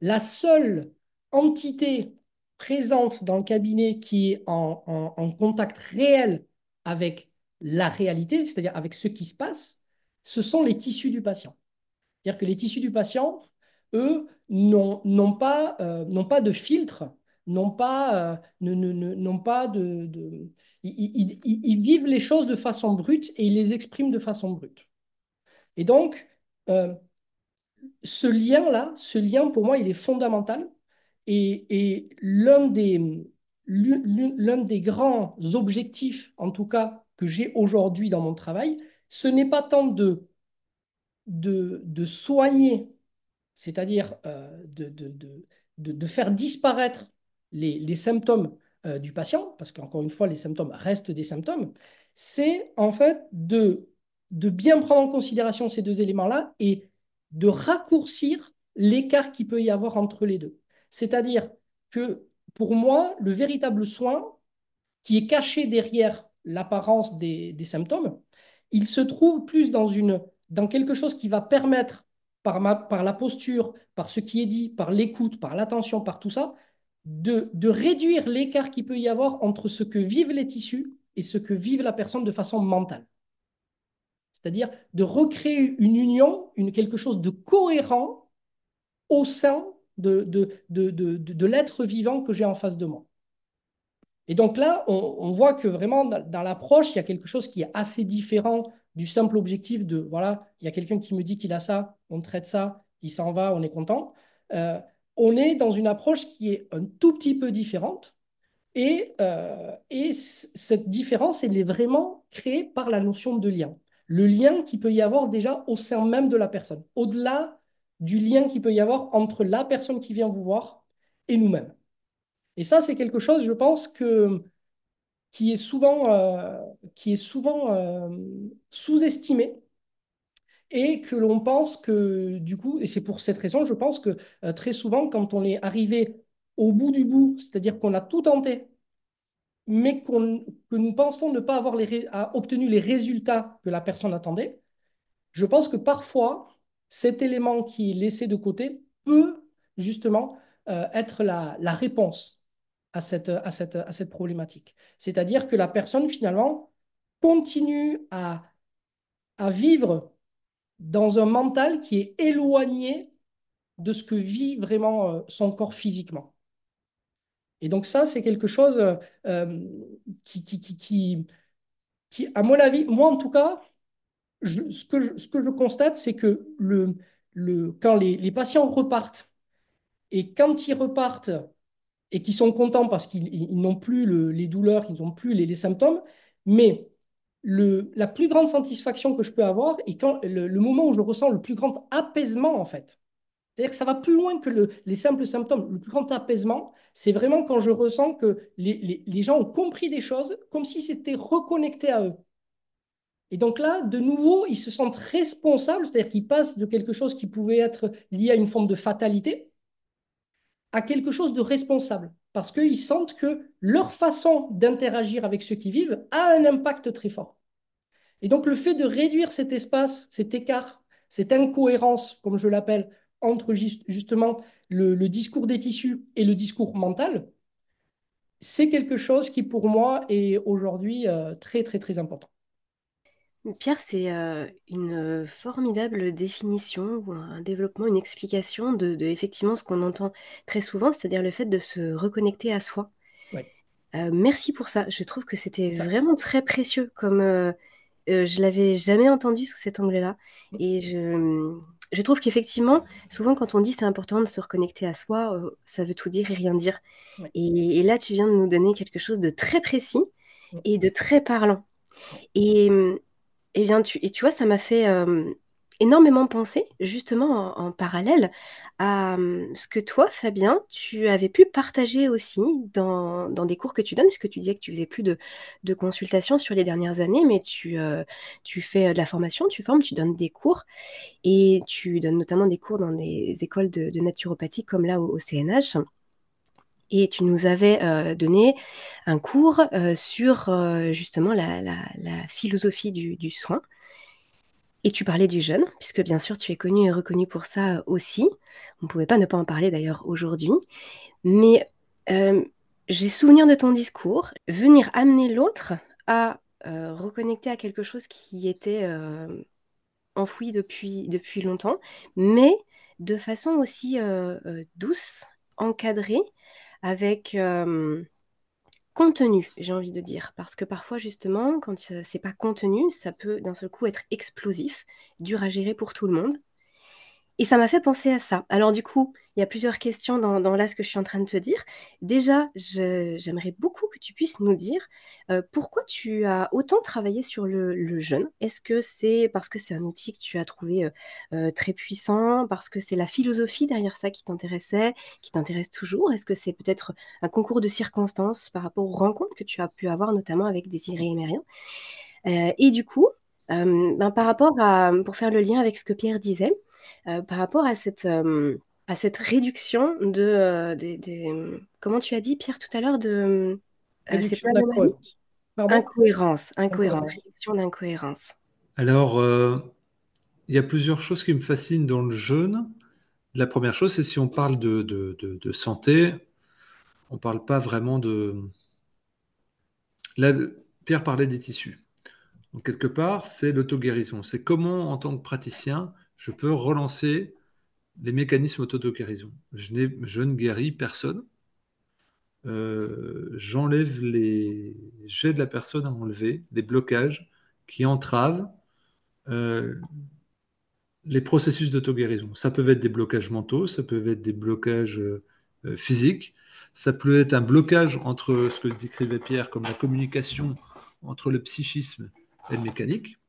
D: la seule entité présente dans le cabinet qui est en, contact réel avec la réalité, c'est-à-dire avec ce qui se passe, ce sont les tissus du patient. C'est-à-dire que les tissus du patient, eux, n'ont euh, pas de filtre, n'ont pas, euh, pas de... ils, vivent les choses de façon brute et ils les expriment de façon brute. Et donc, euh, ce lien-là, ce lien, pour moi, il est fondamental. Et, et l'un des, l'un des grands objectifs, en tout cas, que j'ai aujourd'hui dans mon travail, ce n'est pas tant de, de, soigner, c'est-à-dire euh, de, de, faire disparaître les, symptômes euh, du patient, parce qu'encore une fois, les symptômes restent des symptômes, c'est en fait de, de bien prendre en considération ces deux éléments-là et de raccourcir l'écart qu'il peut y avoir entre les deux. C'est-à-dire que pour moi, le véritable soin, qui est caché derrière l'apparence des, des, symptômes, il se trouve plus dans, une, dans quelque chose qui va permettre, par, ma, par la posture, par ce qui est dit, par l'écoute, par l'attention, par tout ça, de, de réduire l'écart qu'il peut y avoir entre ce que vivent les tissus et ce que vive la personne de façon mentale. C'est-à-dire de recréer une union, une, quelque chose de cohérent au sein de, de, de, de l'être vivant que j'ai en face de moi. Et donc là, on, voit que vraiment, dans, l'approche, il y a quelque chose qui est assez différent du simple objectif de, voilà, il y a quelqu'un qui me dit qu'il a ça, on traite ça, il s'en va, on est content. Euh, on est dans une approche qui est un tout petit peu différente. Et, euh, et cette différence, elle est vraiment créée par la notion de lien. Le lien qui peut y avoir déjà au sein même de la personne, au-delà du lien qui peut y avoir entre la personne qui vient vous voir et nous-mêmes. Et ça, c'est quelque chose, je pense, que, qui est souvent, euh, souvent euh, sous-estimé et que l'on pense que, du coup, et c'est pour cette raison, je pense que euh, très souvent, quand on est arrivé au bout du bout, c'est-à-dire qu'on a tout tenté, mais que nous pensons ne pas avoir obtenu les résultats que la personne attendait, je pense que parfois, cet élément qui est laissé de côté peut justement être la, la réponse à cette, à cette, à cette problématique. C'est-à-dire que la personne, finalement, continue à, à vivre dans un mental qui est éloigné de ce que vit vraiment euh, son corps physiquement. Et donc ça, c'est quelque chose euh, qui, qui, qui, qui, à mon avis, moi en tout cas, ce, que je, ce que je constate, c'est que le, le, quand les, les patients repartent, et quand ils repartent et qui sont contents parce qu'ils n'ont plus les douleurs, ils n'ont plus les, symptômes. Mais la plus grande satisfaction que je peux avoir est quand, le, moment où je ressens le plus grand apaisement, en fait. C'est-à-dire que ça va plus loin que les simples symptômes. Le plus grand apaisement, c'est vraiment quand je ressens que les, les gens ont compris des choses comme si c'était reconnecté à eux. Et donc là, de nouveau, ils se sentent responsables, c'est-à-dire qu'ils passent de quelque chose qui pouvait être lié à une forme de fatalité à quelque chose de responsable, parce qu'ils sentent que leur façon d'interagir avec ceux qui vivent a un impact très fort. Et donc le fait de réduire cet espace, cet écart, cette incohérence, comme je l'appelle, entre justement le, discours des tissus et le discours mental, c'est quelque chose qui pour moi est aujourd'hui euh, très très très important.
A: Pierre, c'est euh, une formidable définition ou un développement, une explication de, effectivement ce qu'on entend très souvent, c'est-à-dire le fait de se reconnecter à soi. Euh, merci pour ça. Je trouve que c'était vraiment très précieux, comme je l'avais jamais entendu sous cet angle-là. Mm. Et je, je trouve qu'effectivement, souvent quand on dit c'est important de se reconnecter à soi, ça veut tout dire et rien dire. Et, et, là, tu viens de nous donner quelque chose de très précis mm. et de très parlant. Et et eh bien, tu, et tu vois, ça m'a fait énormément penser, justement en, parallèle, à ce que toi, Fabien, tu avais pu partager aussi dans, des cours que tu donnes, puisque tu disais que tu faisais plus de, de consultations sur les dernières années, mais tu, tu fais de la formation, tu formes, tu donnes des cours, et tu donnes notamment des cours dans des écoles de, naturopathie comme là au CNH et tu nous avais euh, donné un cours euh, sur euh, justement la, philosophie du, soin. Et tu parlais du jeûne, puisque bien sûr tu es connu et reconnu pour ça aussi. On ne pouvait pas ne pas en parler d'ailleurs aujourd'hui. Mais j'ai souvenir de ton discours, venir amener l'autre à reconnecter à quelque chose qui était enfoui depuis, depuis longtemps, mais de façon aussi douce, encadrée, avec contenu, j'ai envie de dire. Parce que parfois, justement, quand c'est pas contenu, ça peut d'un seul coup être explosif, dur à gérer pour tout le monde. Et ça m'a fait penser à ça. Alors du coup, il y a plusieurs questions dans, là ce que je suis en train de te dire. Déjà, j'aimerais beaucoup que tu puisses nous dire euh, pourquoi tu as autant travaillé sur le, jeûne? Est-ce que c'est parce que c'est un outil que tu as trouvé euh, euh, très puissant, parce que c'est la philosophie derrière ça qui t'intéressait, qui t'intéresse toujours? Est-ce que c'est peut-être un concours de circonstances par rapport aux rencontres que tu as pu avoir, notamment avec Désiré et Mérien Et du coup, ben, par rapport à, pour faire le lien avec ce que Pierre disait, euh, par rapport à cette, euh, à cette réduction de, euh, comment tu as dit, Pierre, tout à l'heure, de Euh, c'est pas? Incohérence, incohérence,
D: Incohérence.
A: réduction d'incohérence.
C: Alors, euh, il y a plusieurs choses qui me fascinent dans le jeûne. La première chose, c'est si on parle de, de- de- de santé, on ne parle pas vraiment de... Là, Pierre parlait des tissus. Donc, quelque part, c'est l'auto-guérison. C'est comment, en tant que praticien, je peux relancer les mécanismes d'auto-guérison. Je, je ne guéris personne. Euh, j'enlève les jets de la personne à enlever, des blocages qui entravent euh, les processus d'auto-guérison. Ça peut être des blocages mentaux, ça peut être des blocages euh, physiques, ça peut être un blocage entre ce que décrivait Pierre comme la communication entre le psychisme et le mécanique.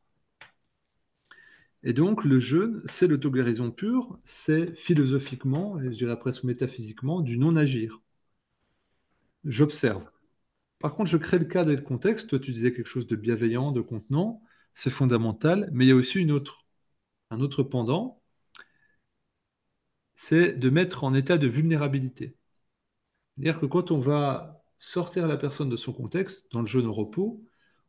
C: Et donc, le jeûne, c'est l'auto-guérison pure, c'est philosophiquement, et je dirais presque métaphysiquement, du non-agir. J'observe. Par contre, je crée le cadre et le contexte. Toi, tu disais quelque chose de bienveillant, de contenant, c'est fondamental, mais il y a aussi un autre pendant, c'est de mettre en état de vulnérabilité. C'est-à-dire que quand on va sortir la personne de son contexte, dans le jeûne au repos,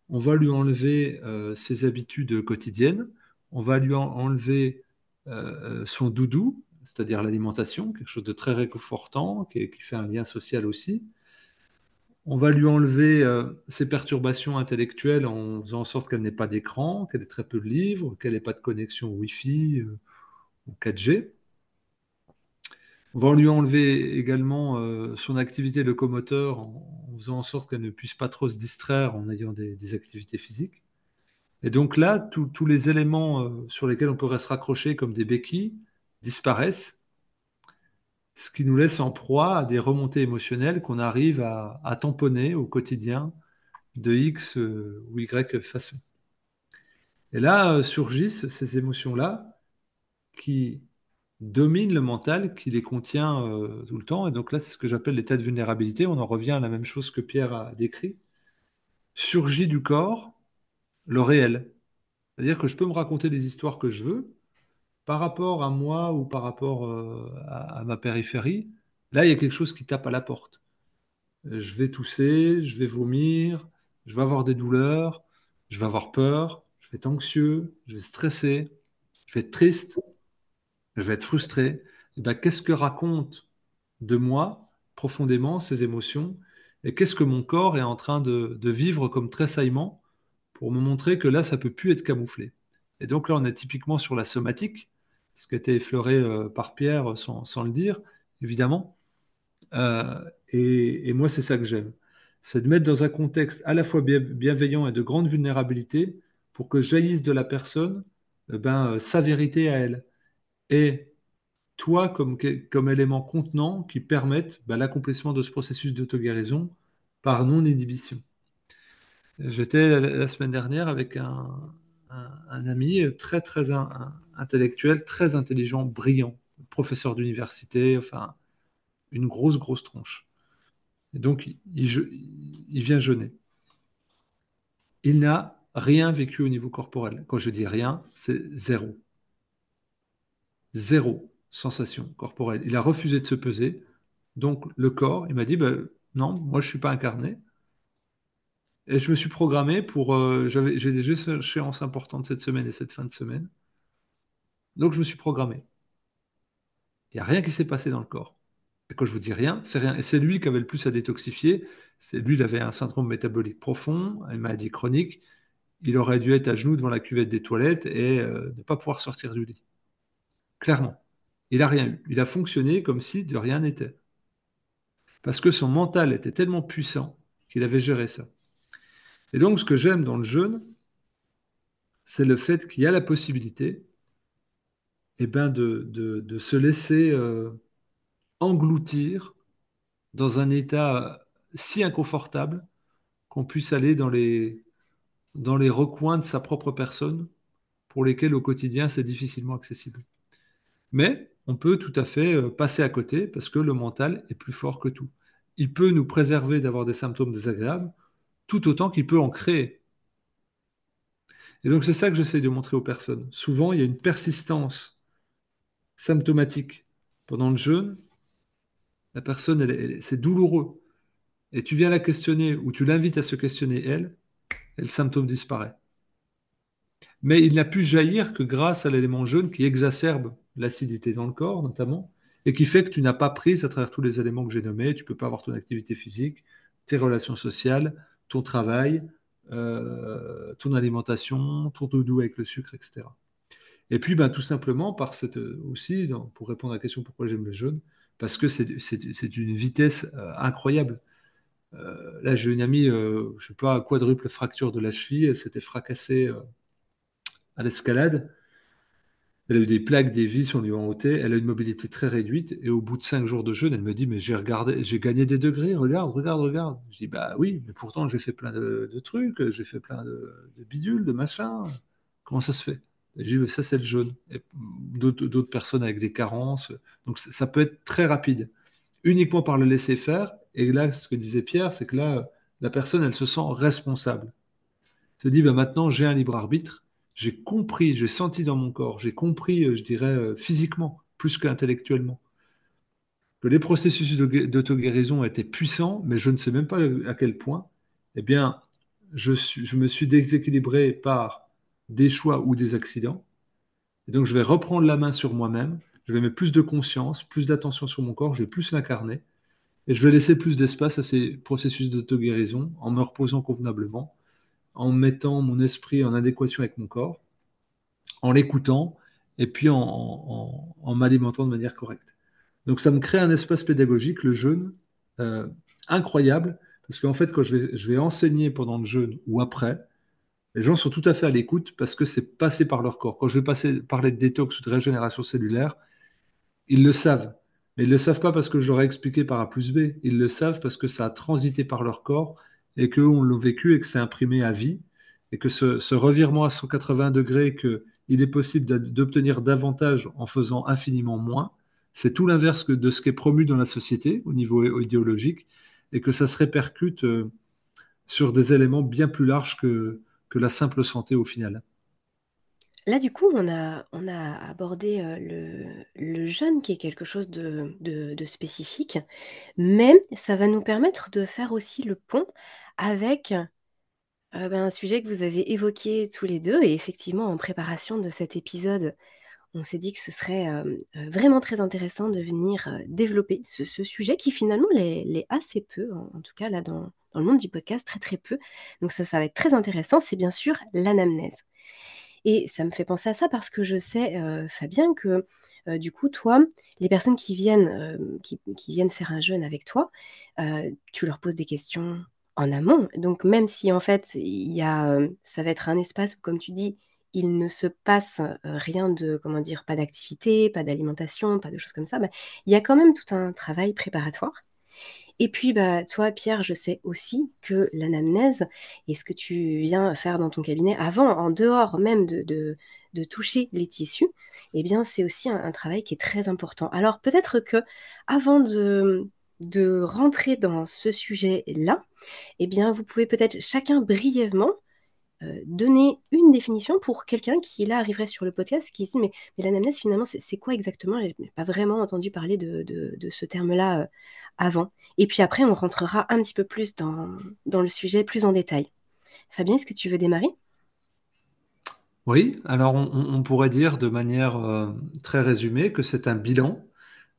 C: on va lui enlever euh, ses habitudes quotidiennes, on va lui en- enlever euh, son doudou, c'est-à-dire l'alimentation, quelque chose de très réconfortant, qui, fait un lien social aussi. On va lui enlever euh, ses perturbations intellectuelles en faisant en sorte qu'elle n'ait pas d'écran, qu'elle ait très peu de livres, qu'elle n'ait pas de connexion Wi-Fi euh, ou 4G. On va lui enlever également euh, son activité locomoteur en, faisant en sorte qu'elle ne puisse pas trop se distraire en ayant des activités physiques. Et donc là, tous les éléments euh, sur lesquels on pourrait se raccrocher comme des béquilles disparaissent, ce qui nous laisse en proie à des remontées émotionnelles qu'on arrive à, tamponner au quotidien de X euh, ou Y façon. Et là euh, surgissent ces émotions-là qui dominent le mental, qui les contient tout le temps. Et donc là, c'est ce que j'appelle l'état de vulnérabilité. On en revient à la même chose que Pierre a décrit. Surgit du corps le réel. C'est-à-dire que je peux me raconter des histoires que je veux par rapport à moi ou par rapport euh, à, ma périphérie. Là, il y a quelque chose qui tape à la porte. Euh, Je vais tousser, je vais vomir, je vais avoir des douleurs, je vais avoir peur, je vais être anxieux, je vais stresser, je vais être triste, je vais être frustré. Et ben, qu'est-ce que racontent de moi profondément ces émotions et qu'est-ce que mon corps est en train de vivre comme tressaillement pour me montrer que là, ça peut plus être camouflé. Et donc là, on est typiquement sur la somatique, ce qui a été effleuré euh, par Pierre sans, sans le dire, évidemment. Euh, et, moi, c'est ça que j'aime. C'est de mettre dans un contexte à la fois bien- bienveillant et de grande vulnérabilité pour que jaillisse de la personne ben, euh, sa vérité à elle. Et toi, comme élément contenant qui permette ben, l'accomplissement de ce processus d'auto-guérison par non-inhibition. J'étais la, semaine dernière avec un, ami très, très intellectuel, très intelligent, brillant, professeur d'université, enfin, une grosse, grosse tronche. Et donc, il vient jeûner. Il n'a rien vécu au niveau corporel. Quand je dis rien, c'est zéro. Zéro sensation corporelle. Il a refusé de se peser. Donc, le corps, il m'a dit, ben, non, moi, je ne suis pas incarné. Et je me suis programmé pour... euh, j'avais, j'ai des échéances importantes cette semaine et cette fin de semaine. Donc, je me suis programmé. Il n'y a rien qui s'est passé dans le corps. Et quand je vous dis rien, c'est rien. Et c'est lui qui avait le plus à détoxifier. C'est lui, il avait un syndrome métabolique profond, une maladie chronique. Il aurait dû être à genoux devant la cuvette des toilettes et euh, ne pas pouvoir sortir du lit. Clairement. Il n'a rien eu. Il a fonctionné comme si de rien n'était. Parce que son mental était tellement puissant qu'il avait géré ça. Et donc, ce que j'aime dans le jeûne, c'est le fait qu'il y a la possibilité eh ben, de, se laisser euh, engloutir dans un état si inconfortable qu'on puisse aller dans les, dans les recoins de sa propre personne pour lesquels au quotidien c'est difficilement accessible. Mais on peut tout à fait euh, passer à côté parce que le mental est plus fort que tout. Il peut nous préserver d'avoir des symptômes désagréables tout autant qu'il peut en créer. Et donc c'est ça que j'essaie de montrer aux personnes. Souvent, il y a une persistance symptomatique pendant le jeûne. La personne, c'est douloureux. et tu viens la questionner ou tu l'invites à se questionner elle, et le symptôme disparaît. Mais il n'a pu jaillir que grâce à l'élément jaune qui exacerbe l'acidité dans le corps, notamment, et qui fait que tu n'as pas pris à travers tous les éléments que j'ai nommés. Tu ne peux pas avoir ton activité physique, tes relations sociales, ton travail, euh, ton alimentation, ton doudou avec le sucre, etc. Et puis, ben, tout simplement, par cette, aussi, pour répondre à la question pourquoi j'aime le jaune, parce que c'est d'une vitesse euh, incroyable. Euh, là, j'ai une amie, je ne sais pas, quadruple fracture de la cheville, elle s'était fracassée à l'escalade. Elle a eu des plaques, des vis, on lui a ôté. Elle a une mobilité très réduite. Et au bout de cinq jours de jeûne, elle me dit Mais j'ai regardé, j'ai gagné des degrés, regarde, regarde, regarde. Je dis Bah oui, mais pourtant j'ai fait plein de, trucs, j'ai fait plein de, bidules, de machins. Comment ça se fait? Je dis Ça, c'est le jaune. D'autres personnes avec des carences. Donc ça peut être très rapide, uniquement par le laisser faire. Et là, ce que disait Pierre, c'est que là, la personne, elle se sent responsable. Elle se dit bah, Maintenant, j'ai un libre arbitre j'ai compris, j'ai senti dans mon corps, j'ai compris, euh, je dirais, euh, physiquement, plus qu'intellectuellement, que les processus d'auto-guérison étaient puissants, mais je ne sais même pas à quel point, eh bien, je, je me suis déséquilibré par des choix ou des accidents. Et donc, je vais reprendre la main sur moi-même, je vais mettre plus de conscience, plus d'attention sur mon corps, je vais plus l'incarner, et je vais laisser plus d'espace à ces processus d'auto-guérison en me reposant convenablement, en mettant mon esprit en adéquation avec mon corps, en l'écoutant et puis en, m'alimentant de manière correcte. Donc ça me crée un espace pédagogique, le jeûne, euh, incroyable, parce qu'en fait, quand je vais, je vais, enseigner pendant le jeûne ou après, les gens sont tout à fait à l'écoute parce que c'est passé par leur corps. Quand je vais passer, parler de détox ou de régénération cellulaire, ils le savent. Mais ils ne le savent pas parce que je leur ai expliqué par A plus B. Ils le savent parce que ça a transité par leur corps et qu'eux, on l'a vécu et que c'est imprimé à vie, et que ce, revirement à 180 degrés, qu'il est possible d'obtenir davantage en faisant infiniment moins, c'est tout l'inverse de ce qui est promu dans la société au niveau idéologique, et que ça se répercute euh, sur des éléments bien plus larges que, que la simple santé au final.
A: Là, du coup, on a, abordé le, jeûne qui est quelque chose de, spécifique, mais ça va nous permettre de faire aussi le pont avec ben, un sujet que vous avez évoqué tous les deux. Et effectivement, en préparation de cet épisode, on s'est dit que ce serait vraiment très intéressant de venir développer ce, sujet qui finalement l'est assez peu, en, tout cas là dans, dans, le monde du podcast, très très peu. Donc ça, ça va être très intéressant. C'est bien sûr l'anamnèse. Et ça me fait penser à ça parce que je sais, Fabien, que du coup, toi, les personnes qui viennent, qui, qui, viennent faire un jeûne avec toi, tu leur poses des questions en amont. Donc même si en fait ça va être un espace où, comme tu dis, il ne se passe rien de, comment dire, pas d'activité, pas d'alimentation, pas de choses comme ça, bah, il y a quand même tout un travail préparatoire. Et puis, bah, toi, Pierre, je sais aussi que l'anamnèse et ce que tu viens faire dans ton cabinet avant, en dehors même de, de, toucher les tissus, eh bien, c'est aussi un, travail qui est très important. Alors, peut-être que avant de, de rentrer dans ce sujet-là, eh bien, vous pouvez peut-être chacun brièvement donner une définition pour quelqu'un qui là arriverait sur le podcast, qui se dit mais, mais finalement c'est quoi exactement? Je n'ai pas vraiment entendu parler de, ce terme-là euh, avant. Et puis après on rentrera un petit peu plus dans, le sujet, plus en détail. Fabien, est-ce que tu veux démarrer?
C: Oui, alors on, pourrait dire de manière euh, très résumée que c'est un bilan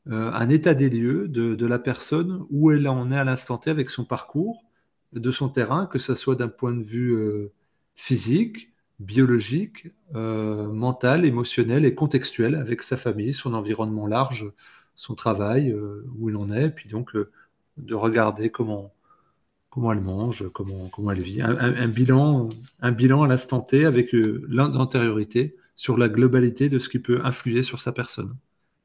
C: euh, un état des lieux de, la personne, où elle en est à l'instant T avec son parcours, de son terrain, que ce soit d'un point de vue euh, physique, biologique, euh, mental, émotionnel et contextuel, avec sa famille, son environnement large, son travail, où il en est, puis donc de regarder comment, comment elle mange, comment, comment elle vit. Un, bilan, un bilan à l'instant T avec l'antériorité sur la globalité de ce qui peut influer sur sa personne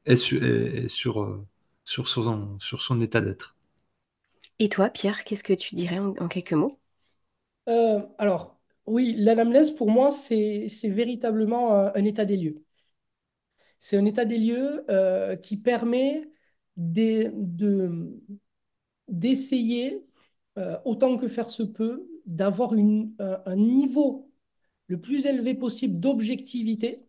C: et, sur, euh, sur, son, sur son état d'être.
A: Et toi, Pierre, qu'est-ce que tu dirais en, quelques mots?
D: Euh, Alors, oui, l'anamnèse, pour moi, c'est véritablement euh, un, état des lieux. C'est un état des lieux qui permet d'essayer, autant que faire se peut, d'avoir un niveau le plus élevé possible d'objectivité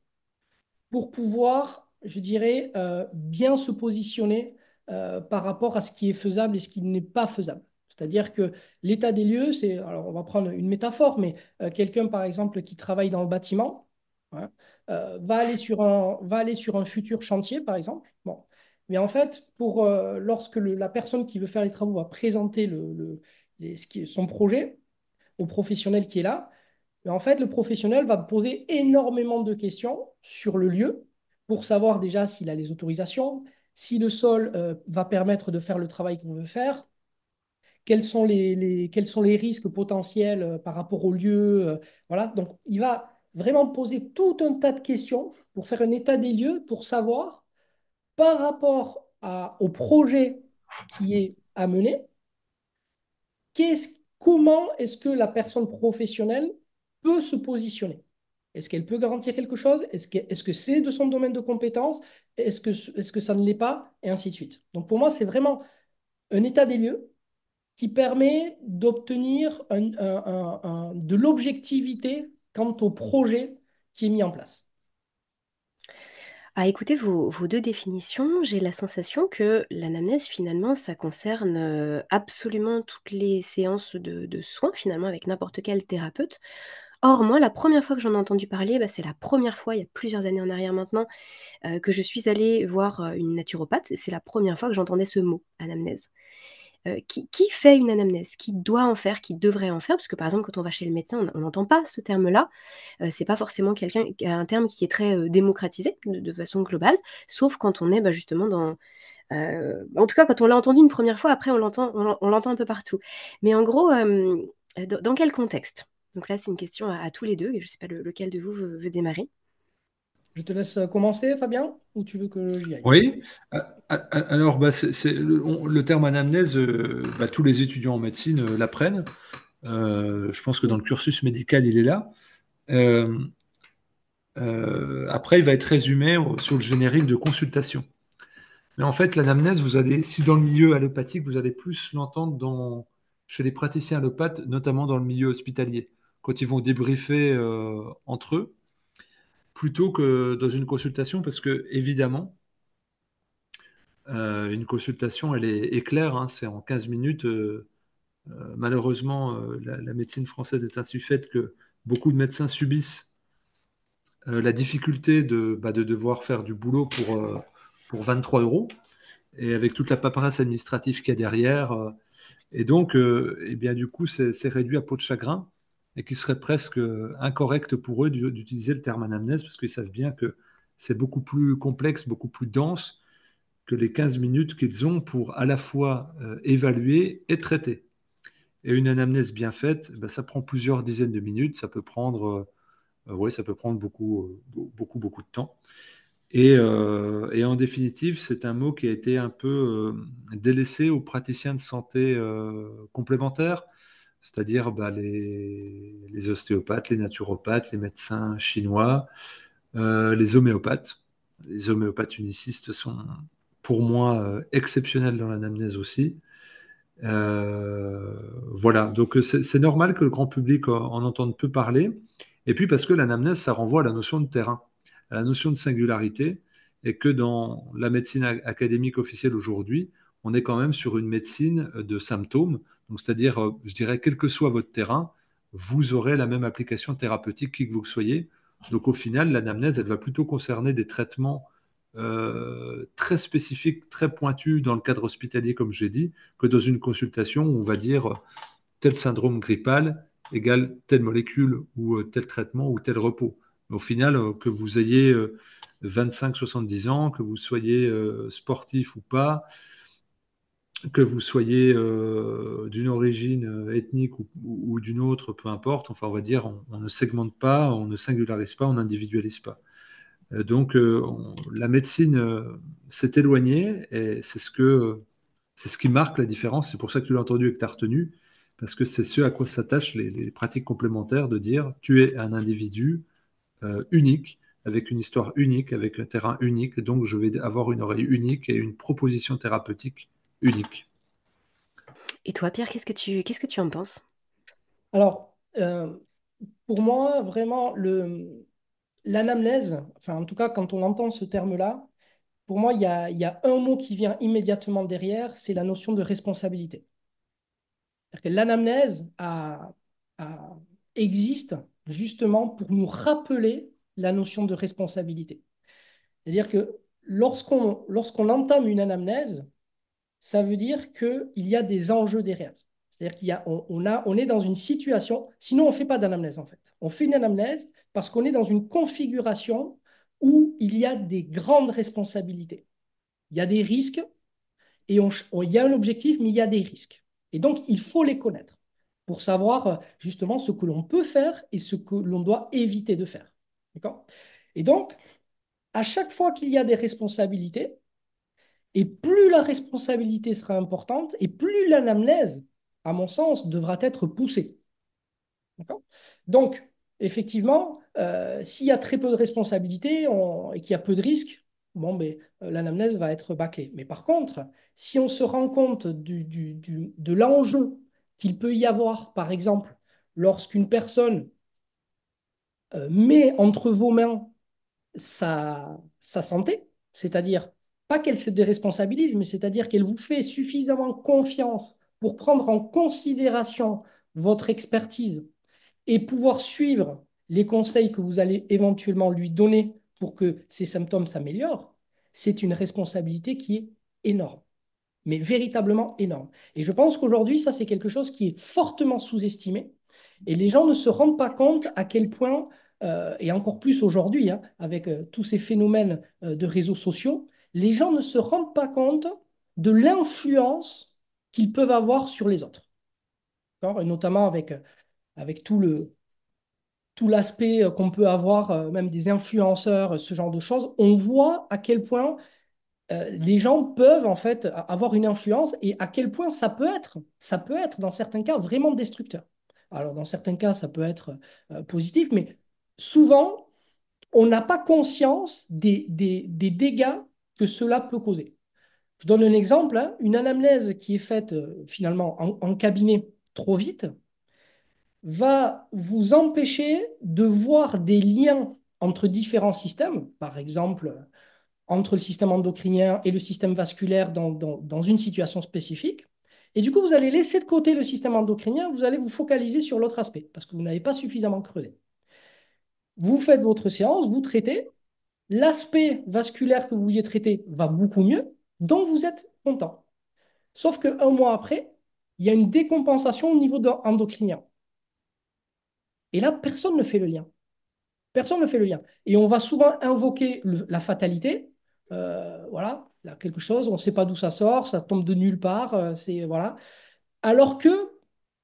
D: pour pouvoir je dirais, euh, bien se positionner euh, par rapport à ce qui est faisable et ce qui n'est pas faisable. C'est-à-dire que l'état des lieux, c'est, alors on va prendre une métaphore, mais euh, quelqu'un par exemple qui travaille dans le bâtiment hein, euh, va, aller sur un, va aller sur un futur chantier par exemple. Bon. Mais en fait, pour, euh, lorsque la personne qui veut faire les travaux va présenter son projet au professionnel qui est là, en fait, le professionnel va poser énormément de questions sur le lieu pour savoir déjà s'il a les autorisations, si le sol va permettre de faire le travail qu'on veut faire, quels sont les, risques potentiels euh, par rapport au lieu. Euh, voilà. Donc, il va vraiment poser tout un tas de questions pour faire un état des lieux, pour savoir par rapport au projet qui est à mener, comment est-ce que la personne professionnelle peut se positionner? Est-ce qu'elle peut garantir quelque chose? Est-ce que c'est -ce que c'est de son domaine de compétence? Est-ce que, est -ce que ça ne l'est pas? Et ainsi de suite. Donc pour moi, c'est vraiment un état des lieux qui permet d'obtenir de l'objectivité quant au projet qui est mis en place.
A: À écouter vos, deux définitions, j'ai la sensation que l'anamnèse, finalement, ça concerne euh, absolument toutes les séances de, soins, finalement, avec n'importe quel thérapeute. Or, moi, la première fois que j'en ai entendu parler, bah, c'est la première fois, il y a plusieurs années en arrière maintenant, euh, que je suis allée voir euh, une naturopathe. C'est la première fois que j'entendais ce mot, anamnèse. Qui, fait une anamnèse, qui doit en faire, qui devrait en faire, parce que par exemple quand on va chez le médecin, on n'entend pas ce terme-là. Euh, c'est pas forcément quelqu'un un terme qui est très démocratisé de, façon globale, sauf quand on est bah, justement dans en tout cas, quand on l'a entendu une première fois, après on, l'entend un peu partout. Mais en gros, dans, quel contexte? Donc là, c'est une question à, tous les deux, et je ne sais pas lequel de vous veut démarrer.
D: Je te laisse commencer, Fabien, ou tu veux que j'y aille?
C: Oui. Alors, bah, le, terme anamnèse, euh, bah, tous les étudiants en médecine euh, l'apprennent. Euh, je pense que dans le cursus médical, il est là. après, il va être résumé sur le générique de consultation. Mais en fait, l'anamnèse, vous allez, si dans le milieu allopathique, vous allez plus l'entendre chez les praticiens allopathes, notamment dans le milieu hospitalier, quand ils vont débriefer entre eux plutôt que dans une consultation, parce que évidemment, euh, une consultation, elle est, claire, hein, c'est en 15 minutes. Euh, euh, malheureusement, la, médecine française est ainsi faite que beaucoup de médecins subissent la difficulté de, bah, de, devoir faire du boulot pour, pour 23 euros, et avec toute la paperasse administrative qu'il y a derrière. et donc, eh bien, du coup, c'est réduit à peau de chagrin et qu'il serait presque incorrect pour eux d'utiliser le terme anamnèse parce qu'ils savent bien que c'est beaucoup plus complexe, beaucoup plus dense que les 15 minutes qu'ils ont pour à la fois euh, évaluer et traiter. Et une anamnèse bien faite, ben, ça prend plusieurs dizaines de minutes, ça peut prendre, euh, ouais, ça peut prendre beaucoup, euh, beaucoup, beaucoup de temps. Et en définitive, c'est un mot qui a été un peu délaissé aux praticiens de santé complémentaires c'est-à-dire bah, les, ostéopathes, les naturopathes, les médecins chinois, euh, les homéopathes. Les homéopathes unicistes sont pour moi euh, exceptionnels dans l'anamnèse aussi. Euh, voilà, donc c'est normal que le grand public en, entende peu parler. Et puis parce que l'anamnèse, ça renvoie à la notion de terrain, à la notion de singularité, et que dans la médecine académique officielle aujourd'hui, on est quand même sur une médecine de symptômes, donc, c'est-à-dire, euh, je dirais, quel que soit votre terrain, vous aurez la même application thérapeutique qui que vous soyez. Donc, au final, l'anamnèse, elle va plutôt concerner des traitements euh, très spécifiques, très pointus dans le cadre hospitalier, comme j'ai dit, que dans une consultation où on va dire tel syndrome grippal égale telle molécule ou euh, tel traitement ou tel repos. au final, que vous ayez 25-70 ans, que vous soyez sportif ou pas, que vous soyez euh, d'une origine euh, ethnique ou, d'une autre, peu importe, enfin on va dire, on, ne segmente pas, on ne singularise pas, on n'individualise pas. Euh, donc la médecine s'est éloignée et c'est ce, ce qui marque la différence. C'est pour ça que tu l'as entendu et que tu as retenu, parce que c'est ce à quoi s'attachent les, pratiques complémentaires de dire tu es un individu unique, avec une histoire unique, avec un terrain unique, donc je vais avoir une oreille unique et une proposition thérapeutique unique.
A: Et toi, Pierre, qu'est-ce que tu, qu'est-ce que tu en penses?
D: Alors, euh, pour moi, vraiment, le, l'anamnèse, enfin, en tout cas, quand on entend ce terme-là, pour moi, il y a, y a un mot qui vient immédiatement derrière, c'est la notion de responsabilité. L'anamnèse existe justement pour nous rappeler la notion de responsabilité. C'est-à-dire que lorsqu'on lorsqu'on entame une anamnèse, ça veut dire qu'il y a des enjeux derrière. C'est-à-dire qu'il y a, on, on est dans une situation, sinon on ne fait pas d'anamnèse en fait. On fait une anamnèse parce qu'on est dans une configuration où il y a des grandes responsabilités. Il y a des risques et il y a un objectif, mais il y a des risques. Et donc, il faut les connaître pour savoir justement ce que l'on peut faire et ce que l'on doit éviter de faire. D'accord? Et donc, à chaque fois qu'il y a des responsabilités, et plus la responsabilité sera importante, et plus l'anamnèse, à mon sens, devra être poussée. Donc, effectivement, euh, s'il y a très peu de responsabilités et qu'il y a peu de risques, bon, mais, euh, l'anamnèse va être bâclée. Mais par contre, si on se rend compte de l'enjeu qu'il peut y avoir, par exemple, lorsqu'une personne euh, met entre vos mains sa santé, c'est-à-dire pas qu'elle se déresponsabilise, mais c'est-à-dire qu'elle vous fait suffisamment confiance pour prendre en considération votre expertise et pouvoir suivre les conseils que vous allez éventuellement lui donner pour que ses symptômes s'améliorent, c'est une responsabilité qui est énorme, mais véritablement énorme. Et je pense qu'aujourd'hui, ça, c'est quelque chose qui est fortement sous-estimé. Et les gens ne se rendent pas compte à quel point, euh, et encore plus aujourd'hui, hein, avec euh, tous ces phénomènes euh, de réseaux sociaux, les gens ne se rendent pas compte de l'influence qu'ils peuvent avoir sur les autres. Notamment avec, tout l'aspect euh, qu'on peut avoir, euh, même des influenceurs, ce genre de choses, on voit à quel point euh, les gens peuvent en fait avoir une influence et à quel point ça peut être, ça peut être dans certains cas vraiment destructeur. Alors dans certains cas, ça peut être positif, mais souvent, on n'a pas conscience des, dégâts que cela peut causer. Je donne un exemple, hein. une anamnèse qui est faite finalement en cabinet trop vite, va vous empêcher de voir des liens entre différents systèmes, par exemple entre le système endocrinien et le système vasculaire dans, dans, une situation spécifique. Et du coup, vous allez laisser de côté le système endocrinien, vous allez vous focaliser sur l'autre aspect, parce que vous n'avez pas suffisamment creusé. Vous faites votre séance, vous traitez, l'aspect vasculaire que vous vouliez traiter va beaucoup mieux, donc vous êtes content. Sauf qu'un mois après, il y a une décompensation au niveau endocrinien. Et là, personne ne fait le lien. Personne ne fait le lien. Et on va souvent invoquer la fatalité. Euh, voilà, a quelque chose, on ne sait pas d'où ça sort, ça tombe de nulle part. Euh, c'est voilà. Alors que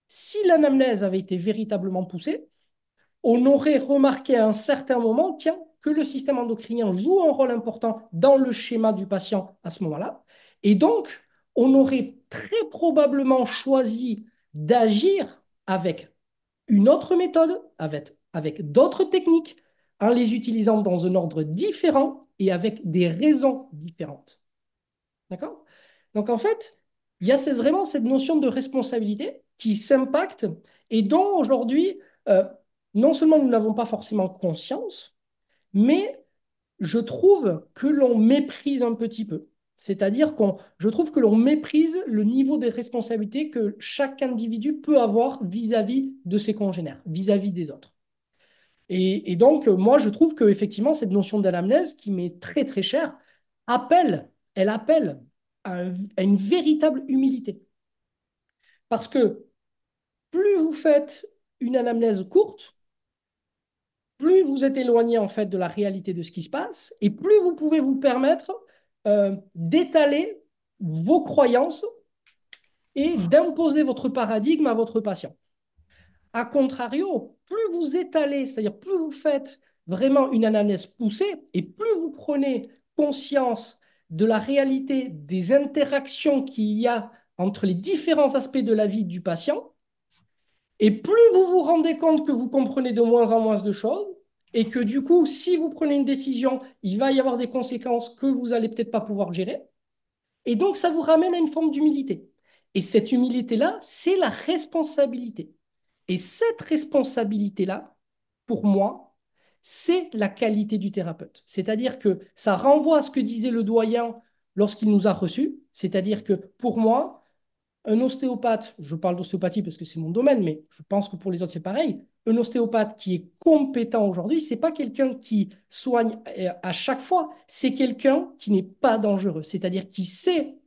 D: si l'anamnèse avait été véritablement poussée, on aurait remarqué à un certain moment, tiens, que le système endocrinien joue un rôle important dans le schéma du patient à ce moment-là. Et donc, on aurait très probablement choisi d'agir avec une autre méthode avec, avec d'autres techniques en les utilisant dans un ordre différent et avec des raisons différentes. D'accord? Donc en fait, il y a vraiment cette notion de responsabilité qui s'impacte et dont aujourd'hui, euh, non seulement nous n'avons pas forcément conscience, mais je trouve que l'on méprise un petit peu. C'est-à-dire qu'on, je trouve que l'on méprise le niveau des responsabilités que chaque individu peut avoir vis-à-vis de ses congénères, vis-à-vis des autres. Et, donc, moi, je trouve qu'effectivement, cette notion d'anamnèse, qui m'est très, très chère, appelle, elle appelle à, à une véritable humilité. Parce que plus vous faites une anamnèse courte, plus vous êtes éloigné en fait de la réalité de ce qui se passe, et plus vous pouvez vous permettre euh, d'étaler vos croyances et d'imposer votre paradigme à votre patient. A contrario, plus vous étalez, c'est-à-dire plus vous faites vraiment une analyse poussée et plus vous prenez conscience de la réalité des interactions qu'il y a entre les différents aspects de la vie du patient, et plus vous vous rendez compte que vous comprenez de moins en moins de choses, et que du coup, si vous prenez une décision, il va y avoir des conséquences que vous allez peut-être pas pouvoir gérer. Et donc, ça vous ramène à une forme d'humilité. Et cette humilité-là, c'est la responsabilité. Et cette responsabilité-là, pour moi, c'est la qualité du thérapeute. C'est-à-dire que ça renvoie à ce que disait le doyen lorsqu'il nous a reçus. C'est-à-dire que pour moi, un ostéopathe, je parle d'ostéopathie parce que c'est mon domaine, mais je pense que pour les autres, c'est pareil. Un ostéopathe qui est compétent aujourd'hui, c'est pas quelqu'un qui soigne euh, à chaque fois, c'est quelqu'un qui n'est pas dangereux, c'est-à-dire qui sait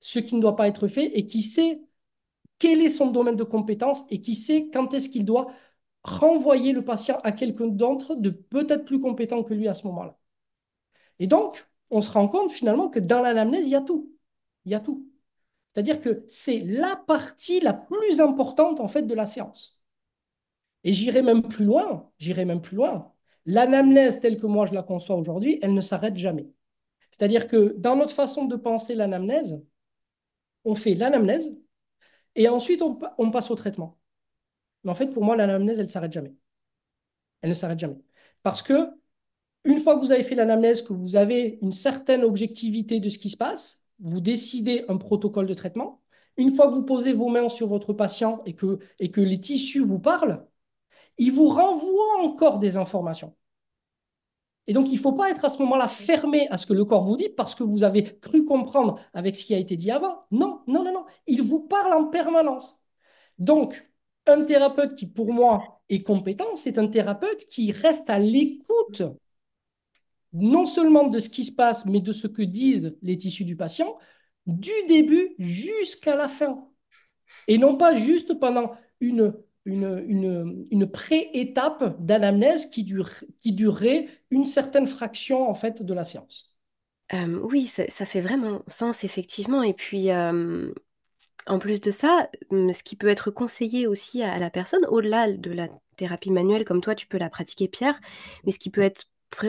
D: ce qui ne doit pas être fait et qui sait quel est son domaine de compétence et qui sait quand est-ce qu'il doit renvoyer le patient à quelqu'un d'autre de peut-être plus compétent que lui à ce moment-là. Et donc, on se rend compte finalement que dans l'anamnèse, il y a tout. Il y a tout. C'est-à-dire que c'est la partie la plus importante en fait de la séance. Et j'irai même plus loin, j'irai même plus loin. L'anamnèse telle que moi je la conçois aujourd'hui, elle ne s'arrête jamais. C'est-à-dire que dans notre façon de penser l'anamnèse, on fait l'anamnèse et ensuite on, on, passe au traitement. Mais en fait, pour moi, l'anamnèse, elle ne s'arrête jamais. Elle ne s'arrête jamais. Parce que une fois que vous avez fait l'anamnèse, que vous avez une certaine objectivité de ce qui se passe, vous décidez un protocole de traitement. Une fois que vous posez vos mains sur votre patient et que, et que les tissus vous parlent, ils vous renvoient encore des informations. Et donc, il ne faut pas être à ce moment-là fermé à ce que le corps vous dit parce que vous avez cru comprendre avec ce qui a été dit avant. Non, non, non, non. Il vous parle en permanence. Donc, un thérapeute qui, pour moi, est compétent, c'est un thérapeute qui reste à l'écoute non seulement de ce qui se passe, mais de ce que disent les tissus du patient, du début jusqu'à la fin. Et non pas juste pendant une, une, une, pré-étape d'anamnèse qui, dure, qui durerait une certaine fraction en fait de la séance.
A: Euh, oui, ça, fait vraiment sens, effectivement. Et puis, euh, en plus de ça, hum, ce qui peut être conseillé aussi à la personne, au-delà de la thérapie manuelle, comme toi, tu peux la pratiquer, Pierre, mais ce qui peut être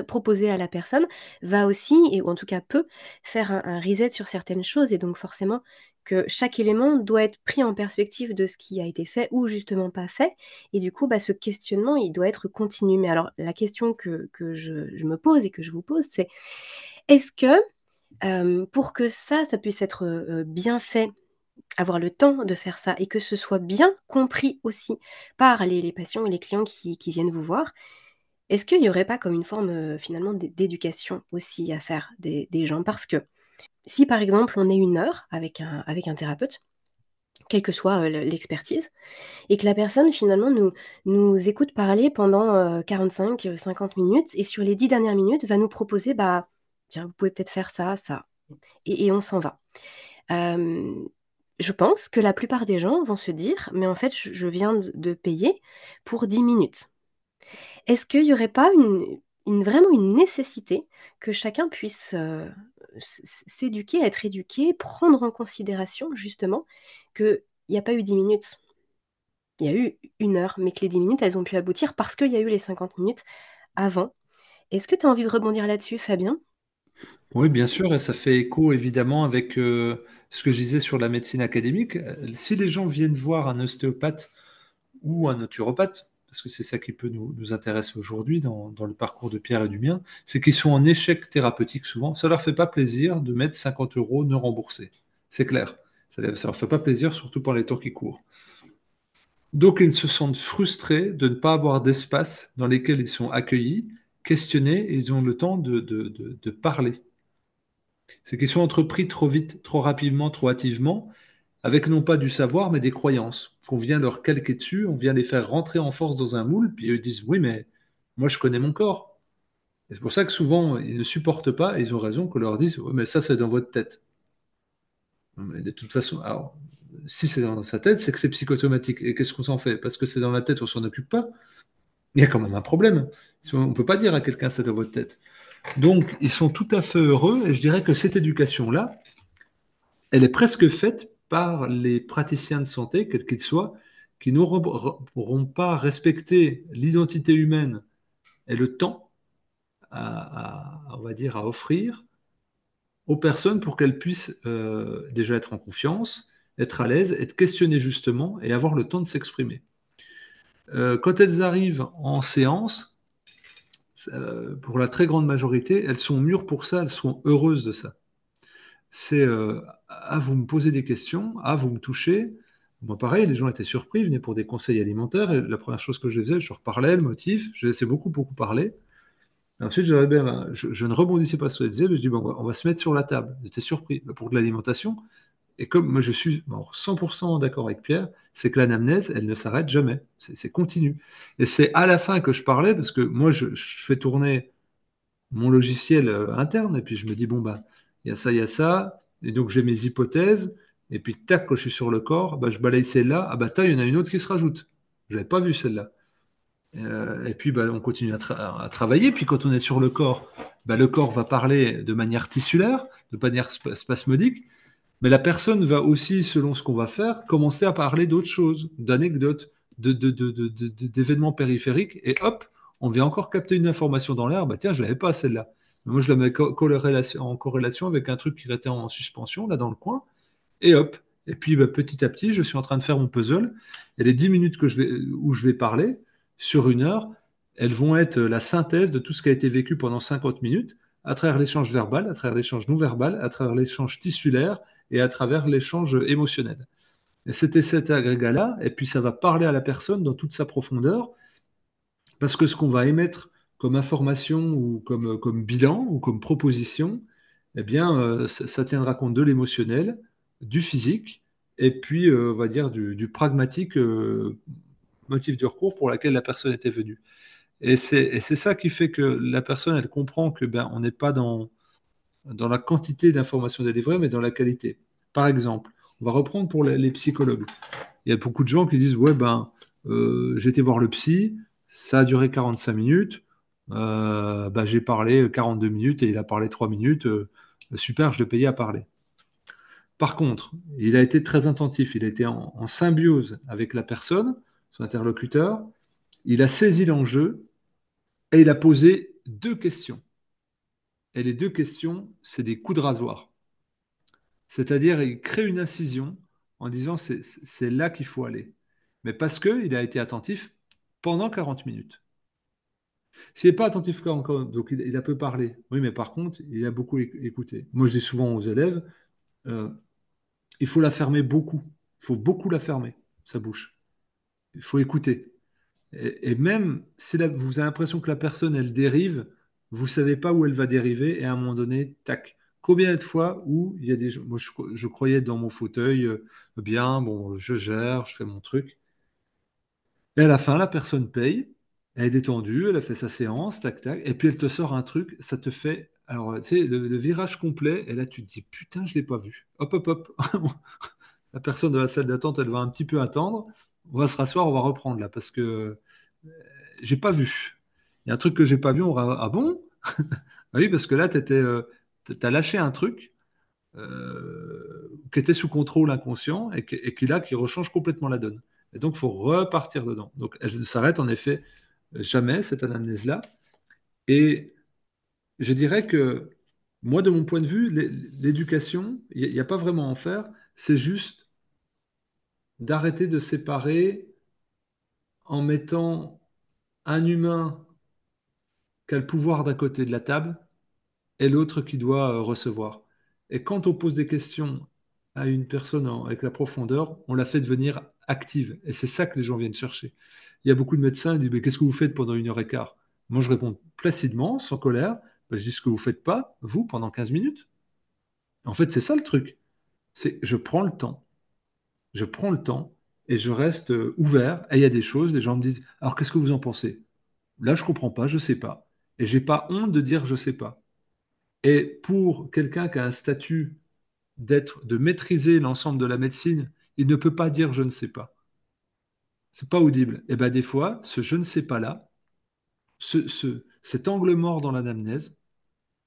A: proposé à la personne va aussi, et ou en tout cas peut, faire un, reset sur certaines choses. Et donc forcément que chaque élément doit être pris en perspective de ce qui a été fait ou justement pas fait. Et du coup, bah, ce questionnement, il doit être continu. Mais alors, la question que, je, me pose et que je vous pose, c'est est-ce que pour que ça, ça puisse être bien fait, avoir le temps de faire ça et que ce soit bien compris aussi par les, patients et les clients qui viennent vous voir, est-ce qu'il n'y aurait pas comme une forme finalement d'éducation aussi à faire des, gens? Parce que si par exemple on est une heure avec un, thérapeute, quelle que soit l'expertise, et que la personne finalement nous, écoute parler pendant 45-50 minutes, et sur les 10 dernières minutes va nous proposer, bah, tiens, vous pouvez peut-être faire ça, ça, et, on s'en va. je pense que la plupart des gens vont se dire, mais en fait, je, viens de payer pour 10 minutes. Est-ce qu'il n'y aurait pas vraiment une nécessité que chacun puisse euh, s'éduquer, être éduqué, prendre en considération justement qu'il n'y a pas eu 10 minutes? Il y a eu une heure, mais que les 10 minutes, elles ont pu aboutir parce qu'il y a eu les 50 minutes avant. Est-ce que tu as envie de rebondir là-dessus, Fabien?
C: Oui, bien sûr, et ça fait écho évidemment avec euh, ce que je disais sur la médecine académique. Si les gens viennent voir un ostéopathe ou un naturopathe, parce que c'est ça qui peut nous, intéresser aujourd'hui dans, le parcours de Pierre et du mien, c'est qu'ils sont en échec thérapeutique souvent. Ça leur fait pas plaisir de mettre 50 euros non remboursés. C'est clair. Ça, ne leur fait pas plaisir, surtout pour les temps qui courent. Donc ils se sentent frustrés de ne pas avoir d'espace dans lesquels ils sont accueillis, questionnés, et ils ont le temps de, de parler. C'est qu'ils sont entrepris trop vite, trop rapidement, trop hâtivement, avec non pas du savoir, mais des croyances. Qu'on vient leur calquer dessus, on vient les faire rentrer en force dans un moule, puis ils disent Oui, mais moi je connais mon corps. Et c'est pour ça que souvent ils ne supportent pas, ils ont raison, qu'on leur dise Oui, mais ça c'est dans votre tête. Mais de toute façon, si c'est dans sa tête, c'est que c'est psychosomatique. Et qu'est-ce qu'on s'en fait? Parce que c'est dans la tête, on s'en occupe pas. Il y a quand même un problème. On ne peut pas dire à quelqu'un c'est dans votre tête. Donc, ils sont tout à fait heureux, et je dirais que cette éducation-là, elle est presque faite les praticiens de santé, quels qu'ils soient, qui ne pourront pas respecter l'identité humaine et le temps à, on va dire, à offrir aux personnes pour qu'elles puissent euh, déjà être en confiance, être à l'aise, être questionnées justement et avoir le temps de s'exprimer. Euh, quand elles arrivent en séance, euh, pour la très grande majorité, elles sont mûres pour ça, elles sont heureuses de ça. C'est ah, vous me posez des questions, ah, vous me touchez. Moi, pareil, les gens étaient surpris, venaient pour des conseils alimentaires. Et la première chose que je faisais, je reparlais le motif, je laissais beaucoup, beaucoup parler. ensuite, je, je, ne rebondissais pas sur les disaient, mais je dis, bon, on va, se mettre sur la table. J'étais surpris. Pour de l'alimentation, Et comme moi je suis 100% d'accord avec Pierre, c'est que l'anamnèse, elle ne s'arrête jamais. C'est continu. Et c'est à la fin que je parlais, parce que moi je, fais tourner mon logiciel euh, interne, et puis je me dis, bon, bah, il y a ça, il y a ça, et donc j'ai mes hypothèses, et puis tac, quand je suis sur le corps, bah, je balaye celle-là, ah bah, il y en a une autre qui se rajoute. Je n'avais pas vu celle-là. Euh, et puis, bah, on continue à, travailler. Puis, quand on est sur le corps, bah, le corps va parler de manière tissulaire, de manière spasmodique. Mais la personne va aussi, selon ce qu'on va faire, commencer à parler d'autres choses, d'anecdotes, d'événements périphériques. Et hop, on vient encore capter une information dans l'air. Bah, tiens, je ne l'avais pas celle-là. Moi, je la mets en corrélation avec un truc qui était en suspension, là, dans le coin. Et hop. Et puis, bah, petit à petit, je suis en train de faire mon puzzle. Et les 10 minutes que je vais, où je vais parler, sur une heure, elles vont être la synthèse de tout ce qui a été vécu pendant 50 minutes à travers l'échange verbal, à travers l'échange non verbal, à travers l'échange tissulaire et à travers l'échange émotionnel. Et c'était cet agrégat-là, et puis ça va parler à la personne dans toute sa profondeur, parce que ce qu'on va émettre comme information ou comme, comme bilan ou comme proposition, eh bien, euh, ça, tiendra compte de l'émotionnel, du physique, et puis, euh, on va dire, du, pragmatique euh, motif du recours pour lequel la personne était venue. Et c'est ça qui fait que la personne, elle comprend que ben, on n'est pas dans, dans la quantité d'informations délivrées, mais dans la qualité. Par exemple, on va reprendre pour les, psychologues. Il y a beaucoup de gens qui disent Ouais, ben, j'ai été voir le psy, ça a duré 45 minutes, euh, ben, j'ai parlé 42 minutes et il a parlé 3 minutes, euh, super, je l'ai payé à parler. Par contre, il a été très attentif, il a été en symbiose avec la personne, son interlocuteur, il a saisi l'enjeu et il a posé deux questions. Et les deux questions, c'est des coups de rasoir. C'est-à-dire, il crée une incision en disant c'est là qu'il faut aller. Mais parce qu'il a été attentif pendant 40 minutes. S'il n'est pas attentif encore, donc il, a peu parlé. Oui, mais par contre, il a beaucoup écouté. Moi, je dis souvent aux élèves, euh, il faut la fermer beaucoup. Il faut beaucoup la fermer, sa bouche. Il faut écouter. Et, même si vous avez l'impression que la personne, elle dérive, vous ne savez pas où elle va dériver, et à un moment donné, tac. Combien de fois où il y a des moi je, croyais dans mon fauteuil, euh, bien, bon, je gère, je fais mon truc. Et à la fin, la personne paye, elle est détendue, elle a fait sa séance, tac, tac, et puis elle te sort un truc, ça te fait, alors, le, virage complet, et là, tu te dis, putain, je ne l'ai pas vu. Hop, hop, hop. la personne de la salle d'attente, elle va un petit peu attendre, on va se rasseoir, on va reprendre là, parce que euh, j'ai pas vu. Il y a un truc que j'ai pas vu, on va, ah bon? Ah Oui, parce que là, tu euh, as lâché un truc euh, qui était sous contrôle inconscient et, qui là, qui rechange complètement la donne. Et donc, il faut repartir dedans. Donc, elle s'arrête en effet jamais, cette anamnèse-là. Et je dirais que moi, de mon point de vue, l'éducation, il n'y a, pas vraiment à en faire, c'est juste d'arrêter de séparer en mettant un humain qui a le pouvoir d'un côté de la table et l'autre qui doit euh, recevoir. Et quand on pose des questions à une personne avec la profondeur, on la fait devenir active. Et c'est ça que les gens viennent chercher. Il y a beaucoup de médecins qui disent, mais qu'est-ce que vous faites pendant une heure et quart? Moi, je réponds placidement, sans colère, ben, je dis ce que vous ne faites pas, vous, pendant 15 minutes. En fait, c'est ça le truc. C'est je prends le temps je prends le temps et je reste euh, ouvert. Et il y a des choses, les gens me disent Alors qu'est-ce que vous en pensez? Là, je ne comprends pas, je ne sais pas. Et je n'ai pas honte de dire je ne sais pas. Et pour quelqu'un qui a un statut d'être, de maîtriser l'ensemble de la médecine, il ne peut pas dire je ne sais pas. C'est pas audible. Et bien des fois, ce je ne sais pas là, ce, cet angle mort dans l'anamnèse,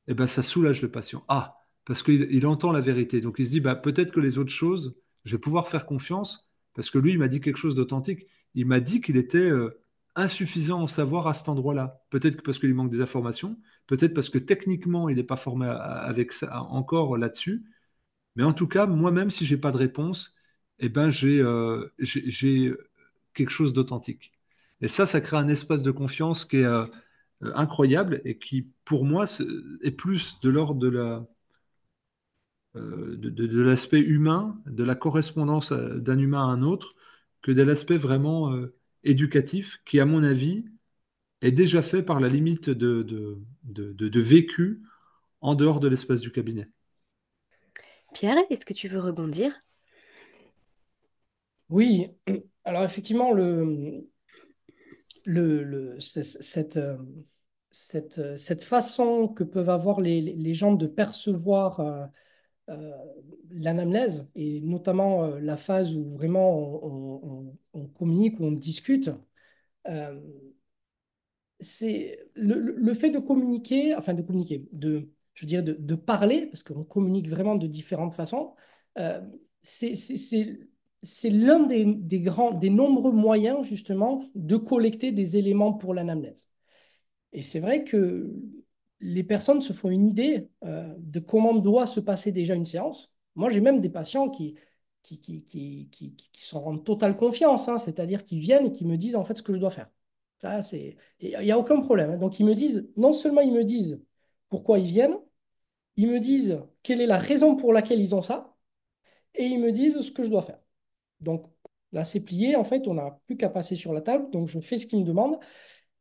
C: et ben ça soulage le patient. Ah, parce qu'il entend la vérité. Donc il se dit bah, peut-être que les autres choses, je vais pouvoir faire confiance parce que lui, il m'a dit quelque chose d'authentique. Il m'a dit qu'il était euh, insuffisant en savoir à cet endroit-là. Peut-être parce qu'il manque des informations, peut-être parce que techniquement, il n'est pas formé avec ça, encore là-dessus. Mais en tout cas, moi-même, si je n'ai pas de réponse, eh ben, euh, j'ai quelque chose d'authentique. Et ça, ça crée un espace de confiance qui est euh, incroyable et qui, pour moi, est plus de l'ordre de la, euh, de, l'aspect humain, de la correspondance d'un humain à un autre, que de l'aspect vraiment éducatif, qui, à mon avis, est déjà fait par la limite de, de vécu en dehors de l'espace du cabinet.
A: Pierre, est-ce que tu veux rebondir?
D: Oui, alors effectivement, le, le, le- cette, euh, cette, euh, cette façon que peuvent avoir les, les gens de percevoir euh, l'anamnèse, et notamment la phase où vraiment on, on- communique, où on discute, c'est le, le- fait de communiquer, enfin de communiquer, de, je dirais de, de parler, parce qu'on communique vraiment de différentes façons, c'est c'est- l'un des, grands, des nombreux moyens justement de collecter des éléments pour l'anamnèse. Et c'est vrai que les personnes se font une idée euh, de comment doit se passer déjà une séance. Moi, j'ai même des patients qui, qui, qui, qui, qui, s'en rendent totale confiance, hein, c'est-à-dire qui viennent et qui me disent en fait ce que je dois faire. Il n'y a aucun problème. hein. Donc, ils me disent, non seulement ils me disent pourquoi ils viennent, ils me disent quelle est la raison pour laquelle ils ont ça, et ils me disent ce que je dois faire. Donc, là, c'est plié. En fait, on n'a plus qu'à passer sur la table. Donc, je fais ce qu'ils me demandent.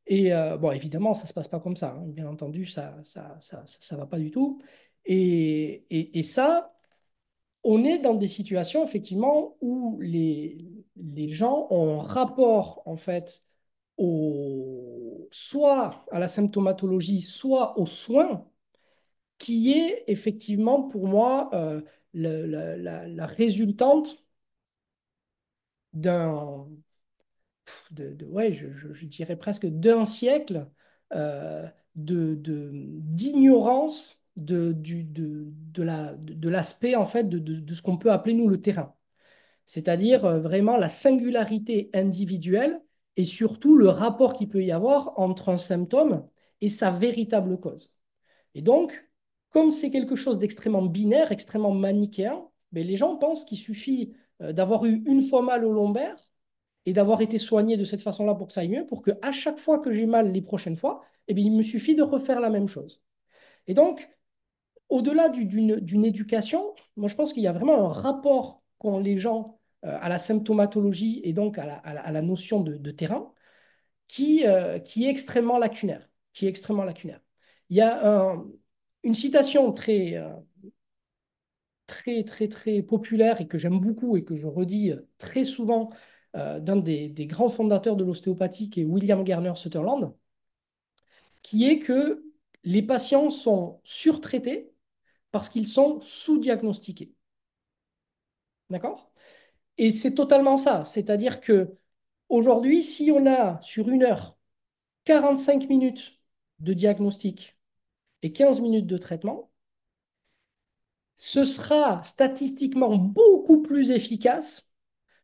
D: Et euh, bon, évidemment, ça ne se passe pas comme ça. hein. Bien entendu, ça ça, ça, ça, ça va pas du tout. Et, et, et ça, on est dans des situations, effectivement, où les, les gens ont un rapport, en fait, au, soit à la symptomatologie, soit aux soins, qui est effectivement, pour moi, euh, la résultante d'un de, ouais, je, je- dirais presque d'un siècle euh, de, d'ignorance de, de, la, de l'aspect en fait de, de, ce qu'on peut appeler nous le terrain. C'est-à-dire euh, vraiment la singularité individuelle et surtout le rapport qu'il peut y avoir entre un symptôme et sa véritable cause. Et donc, comme c'est quelque chose d'extrêmement binaire, extrêmement manichéen, ben, les gens pensent qu'il suffit d'avoir eu une fois mal au lombaire et d'avoir été soigné de cette façon-là pour que ça aille mieux, pour que à chaque fois que j'ai mal les prochaines fois, eh bien, il me suffit de refaire la même chose. Et donc, au-delà du- d'une éducation, moi je pense qu'il y a vraiment un rapport qu'ont les gens euh, à la symptomatologie et donc à la, à la- notion de, terrain qui, euh, qui est extrêmement lacunaire. Qui est extrêmement lacunaire. Il y a un- une citation très, euh, très, très, très populaire et que j'aime beaucoup et que je redis euh, très souvent euh, d'un des, des grands fondateurs de l'ostéopathie, qui est William Garner Sutherland, qui est que les patients sont surtraités parce qu'ils sont sous-diagnostiqués. D'accord? Et c'est totalement ça. C'est-à-dire que aujourd'hui, si on a sur une heure 45 minutes de diagnostic et 15 minutes de traitement, ce sera statistiquement beaucoup plus efficace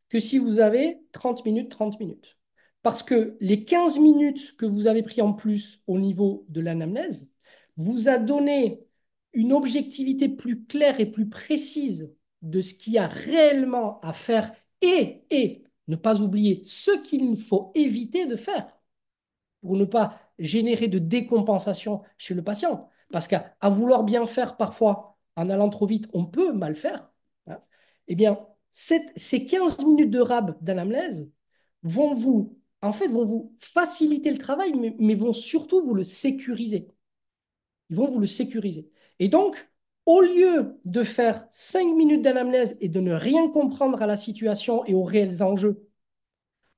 D: que si vous avez 30 minutes, 30 minutes. Parce que les 15 minutes que vous avez pris en plus au niveau de l'anamnèse vous a donné une objectivité plus claire et plus précise de ce qu'il y a réellement à faire et, et ne pas oublier ce qu'il faut éviter de faire pour ne pas générer de décompensation chez le patient. Parce qu'à vouloir bien faire parfois, en allant trop vite, on peut mal faire. hein. Eh bien, ces 15 minutes de rab d'anamnèse vont vous, en fait, vont vous faciliter le travail, mais, mais vont surtout vous le sécuriser. Ils vont vous le sécuriser. Et donc, au lieu de faire 5 minutes d'anamnèse et de ne rien comprendre à la situation et aux réels enjeux,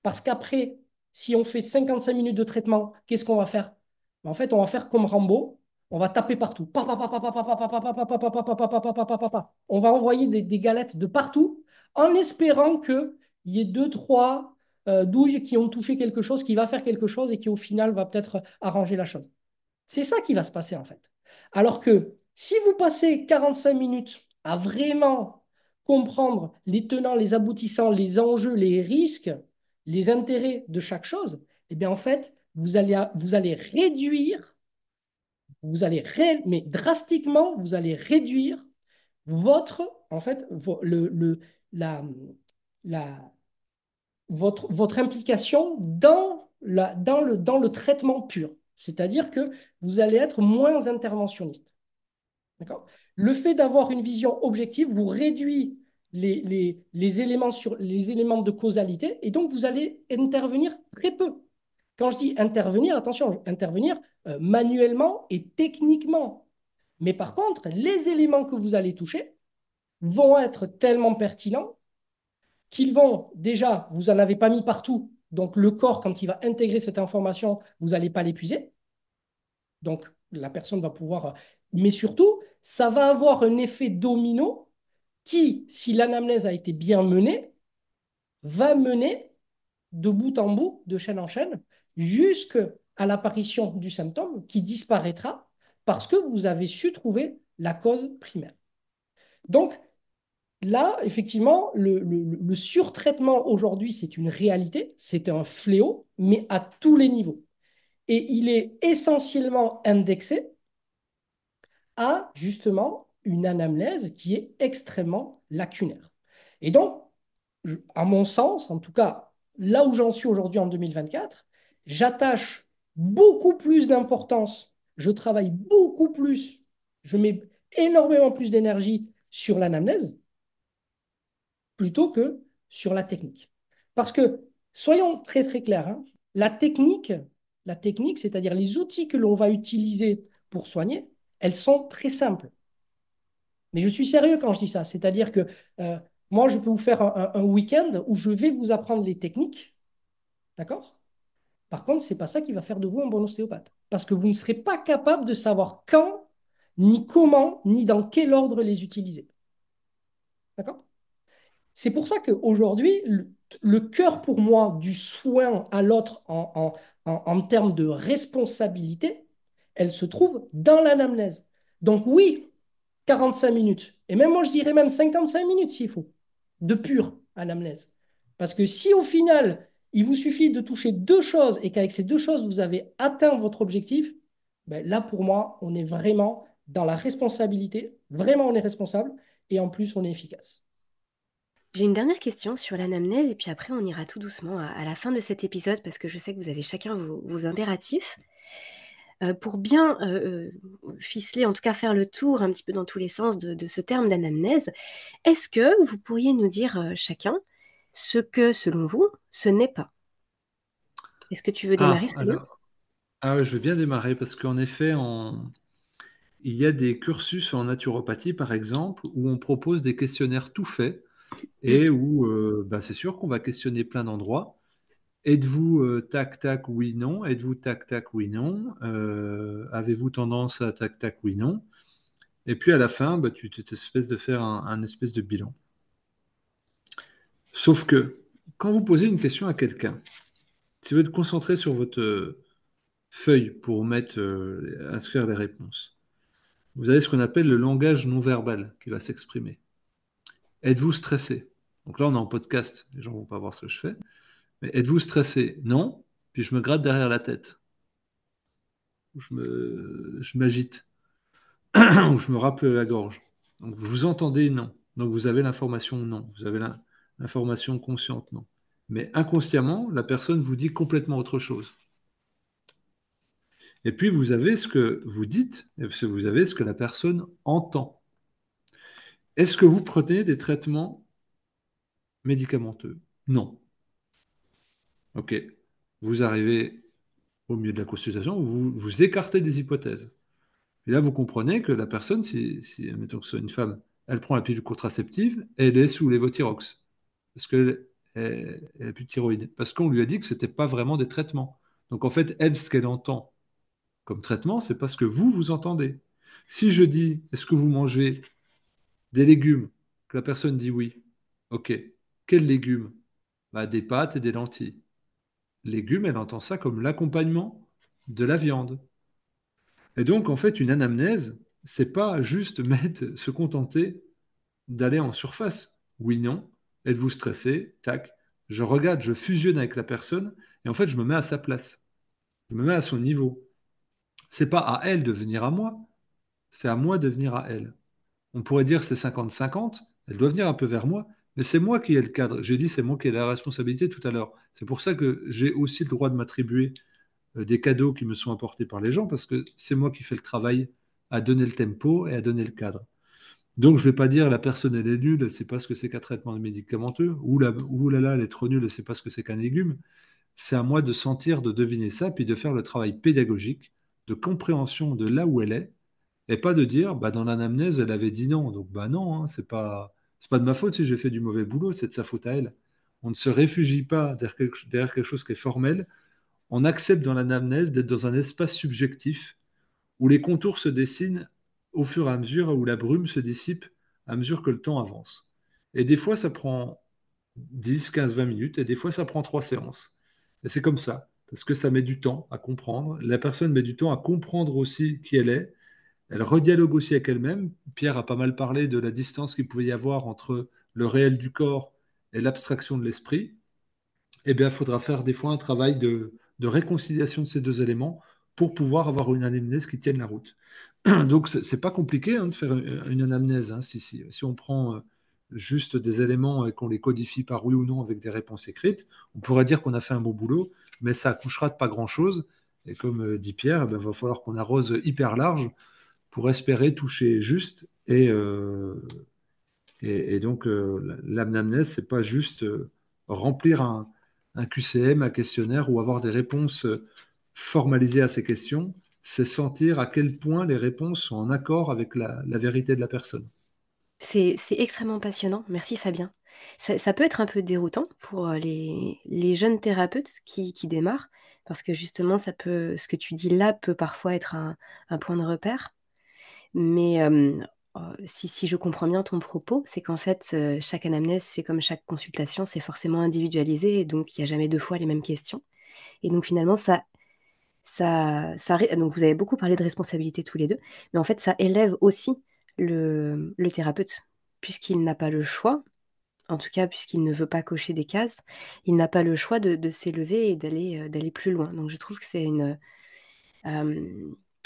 D: parce qu'après, si on fait 55 minutes de traitement, qu'est-ce qu'on va faire? En fait, on va faire comme Rambo, on va taper partout. On va envoyer des, galettes de partout en espérant qu'il y ait deux, trois euh, douilles qui ont touché quelque chose, qui va faire quelque chose et qui au final va peut-être arranger la chose. C'est ça qui va se passer en fait. Alors que si vous passez 45 minutes à vraiment comprendre les tenants, les aboutissants, les enjeux, les risques, les intérêts de chaque chose, eh bien en fait, vous allez réduire, vous allez mais drastiquement, vous allez réduire votre, en fait, le, le, la, la, votre, votre implication dans, la, dans, le, dans le traitement pur. C'est-à-dire que vous allez être moins interventionniste. Le fait d'avoir une vision objective vous réduit les, les, les, éléments sur, les éléments de causalité et donc vous allez intervenir très peu. Quand je dis intervenir, attention, intervenir euh, manuellement et techniquement. Mais par contre, les éléments que vous allez toucher, vont être tellement pertinents qu'ils vont, déjà, vous n'en avez pas mis partout, donc le corps, quand il va intégrer cette information, vous n'allez pas l'épuiser. Donc la personne va pouvoir... Mais surtout, ça va avoir un effet domino qui, si l'anamnèse a été bien menée, va mener de bout en bout, de chaîne en chaîne, jusqu'à l'apparition du symptôme qui disparaîtra parce que vous avez su trouver la cause primaire. Donc, là, effectivement, le, surtraitement aujourd'hui, c'est une réalité, c'est un fléau, mais à tous les niveaux. Et il est essentiellement indexé à justement une anamnèse qui est extrêmement lacunaire. Et donc, à mon sens, en tout cas, là où j'en suis aujourd'hui en 2024, j'attache beaucoup plus d'importance, je travaille beaucoup plus, je mets énormément plus d'énergie sur l'anamnèse plutôt que sur la technique. Parce que, soyons très très clairs, hein, la technique, la technique, c'est-à-dire les outils que l'on va utiliser pour soigner, elles sont très simples. Mais je suis sérieux quand je dis ça, c'est-à-dire que euh, moi, je peux vous faire un, week-end où je vais vous apprendre les techniques. D'accord? Par contre, ce n'est pas ça qui va faire de vous un bon ostéopathe. Parce que vous ne serez pas capable de savoir quand, ni comment, ni dans quel ordre les utiliser. D'accord? C'est pour ça qu'aujourd'hui, le, le cœur pour moi du soin à l'autre en, en termes de responsabilité, elle se trouve dans l'anamnèse. Donc oui, 45 minutes. Et même moi, je dirais même 55 minutes s'il faut de pure anamnèse. Parce que si au final, il vous suffit de toucher deux choses et qu'avec ces deux choses, vous avez atteint votre objectif, ben là, pour moi, on est vraiment dans la responsabilité. Vraiment, on est responsable. Et en plus, on est efficace.
A: J'ai une dernière question sur l'anamnèse et puis après on ira tout doucement à, la fin de cet épisode parce que je sais que vous avez chacun vos impératifs. Euh, pour bien euh, euh, ficeler, en tout cas faire le tour un petit peu dans tous les sens de, ce terme d'anamnèse, est-ce que vous pourriez nous dire chacun ce que, selon vous, ce n'est pas. Est-ce que tu veux démarrer,
C: ah, ah, Je veux bien démarrer parce qu'en effet, il y a des cursus en naturopathie, par exemple, où on propose des questionnaires tout faits et où bah, c'est sûr qu'on va questionner plein d'endroits. Êtes-vous euh, tac tac oui non? Êtes-vous tac tac oui non? Euh, Avez-vous tendance à tac tac oui non? Et puis à la fin, bah, tu espèces de faire un, espèce de bilan. Sauf que quand vous posez une question à quelqu'un, si vous êtes concentré sur votre euh, feuille pour mettre, inscrire les réponses, vous avez ce qu'on appelle le langage non verbal qui va s'exprimer. Êtes-vous stressé? Donc là, on est en podcast, les gens ne vont pas voir ce que je fais êtes-vous stressé? Non. Puis je me gratte derrière la tête. Je, m'agite. Ou je me rappelle la gorge. Donc vous entendez non. Donc vous avez l'information non. Vous avez l'information consciente non. Mais inconsciemment, la personne vous dit complètement autre chose. Et puis vous avez ce que vous dites, et vous avez ce que la personne entend. Est-ce que vous prenez des traitements médicamenteux? Non. Ok. Vous arrivez au milieu de la consultation, vous vous écartez des hypothèses. Et là, vous comprenez que la personne, si, si mettons que ce soit une femme, elle prend la pilule contraceptive, elle est sous l'évothyrox. Parce qu'elle n'a plus de thyroïde. Parce qu'on lui a dit que ce n'était pas vraiment des traitements. Donc en fait, elle, ce qu'elle entend comme traitement, c'est parce que vous, vous entendez. Si je dis, est-ce que vous mangez des légumes Que la personne dit oui. Ok. Quels légumes? Bah, Des pâtes et des lentilles légumes, elle entend ça comme l'accompagnement de la viande. Et donc, en fait, une anamnèse, c'est pas juste se contenter d'aller en surface. Oui, non. Êtes-vous stressé? Tac. Je regarde, je fusionne avec la personne et en fait, je me mets à sa place. Je me mets à son niveau. C'est pas à elle de venir à moi, c'est à moi de venir à elle. On pourrait dire c'est 50-50, elle doit venir un peu vers moi, mais c'est moi qui ai le cadre. J'ai dit, c'est moi qui ai la responsabilité tout à l'heure. C'est pour ça que j'ai aussi le droit de m'attribuer euh, des cadeaux qui me sont apportés par les gens, parce que c'est moi qui fais le travail à donner le tempo et à donner le cadre. Donc, je ne vais pas dire la personne, elle est nulle, elle ne sait pas ce que c'est qu'un traitement médicamenteux, ou, là là, elle est trop nulle, elle ne sait pas ce que c'est qu'un légume. C'est à moi de sentir, de deviner ça, puis de faire le travail pédagogique, de compréhension de là où elle est, Et pas de dire, bah, dans l'anamnèse, elle avait dit non. Donc, bah non, hein, c'est pas, pas de ma faute si j'ai fait du mauvais boulot, c'est de sa faute à elle. On ne se réfugie pas derrière quelque, derrière quelque chose qui est formel. On accepte dans l'anamnèse d'être dans un espace subjectif où les contours se dessinent au fur et à mesure, où la brume se dissipe à mesure que le temps avance. Et des fois, ça prend 10, 15, 20 minutes, et des fois, ça prend trois séances. Et c'est comme ça, parce que ça met du temps à comprendre. La personne met du temps à comprendre aussi qui elle est. Elle redialogue aussi avec elle-même. Pierre a pas mal parlé de la distance qu'il pouvait y avoir entre le réel du corps et l'abstraction de l'esprit. Eh bien, il faudra faire des fois un travail de, réconciliation de ces deux éléments pour pouvoir avoir une anamnèse qui tienne la route. Donc, c'est pas compliqué hein, de faire une anamnèse. Hein, si, on prend euh, juste des éléments et qu'on les codifie par oui ou non avec des réponses écrites, on pourrait dire qu'on a fait un bon boulot, mais ça accouchera de pas grand-chose. Et comme euh, dit Pierre, il ben, va falloir qu'on arrose hyper large pour espérer toucher juste. Et, euh, donc, euh, l'anamnèse, c'est pas juste euh, remplir un, QCM, un questionnaire ou avoir des réponses formalisées à ces questions, c'est sentir à quel point les réponses sont en accord avec la, vérité de la personne.
A: C'est extrêmement passionnant. Merci Fabien. Ça, peut être un peu déroutant pour les, les jeunes thérapeutes qui, démarrent, parce que justement, ça peut, ce que tu dis là peut parfois être un, point de repère. Mais euh, si, si, je comprends bien ton propos, c'est qu'en fait, euh, chaque anamnèse, c'est comme chaque consultation, c'est forcément individualisé, et donc il n'y a jamais deux fois les mêmes questions. Et donc finalement, ça, donc vous avez beaucoup parlé de responsabilité tous les deux, mais en fait, ça élève aussi le, le thérapeute, puisqu'il n'a pas le choix, en tout cas puisqu'il ne veut pas cocher des cases, il n'a pas le choix de, de s'élever et d'aller euh, d'aller plus loin. Donc je trouve que c'est une...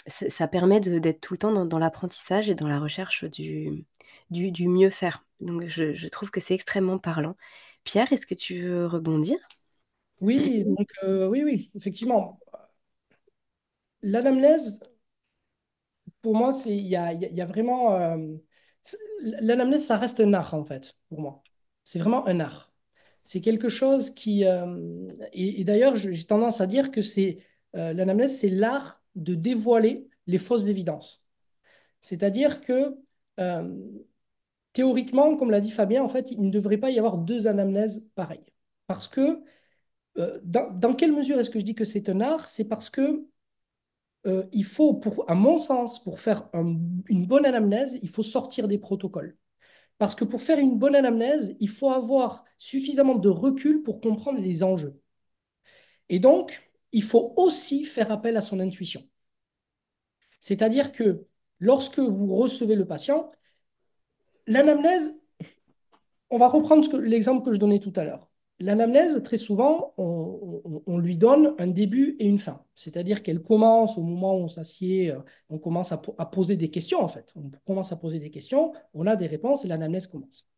A: Ça permet d'être tout le temps dans, l'apprentissage et dans la recherche du, du, du mieux faire. Donc je, je trouve que c'est extrêmement parlant. Pierre, est-ce que tu veux rebondir?
D: Oui, donc euh, oui, oui, effectivement. L'anamnèse, pour moi, il y a, y a, vraiment... Euh, L'anamnèse, ça reste un art, en fait, pour moi. C'est vraiment un art. C'est quelque chose qui... Euh, et, d'ailleurs, j'ai tendance à dire que c'est euh, l'anamnèse, c'est l'art de dévoiler les fausses évidences. C'est-à-dire que, théoriquement, comme l'a dit Fabien, en fait, il ne devrait pas y avoir deux anamnèses pareilles. Parce que, dans, dans, quelle mesure est-ce que je dis que c'est un art? C'est parce que euh, il faut, à mon sens, pour faire un, une bonne anamnèse, il faut sortir des protocoles. Parce que pour faire une bonne anamnèse, il faut avoir suffisamment de recul pour comprendre les enjeux. Et donc, il faut aussi faire appel à son intuition. C'est-à-dire que lorsque vous recevez le patient, l'anamnèse, on va reprendre l'exemple que je donnais tout à l'heure. L'anamnèse, très souvent, on, lui donne un début et une fin. C'est-à-dire qu'elle commence au moment où on s'assied, euh, on commence à, poser des questions, en fait. On commence à poser des questions, on a des réponses et l'anamnèse commence.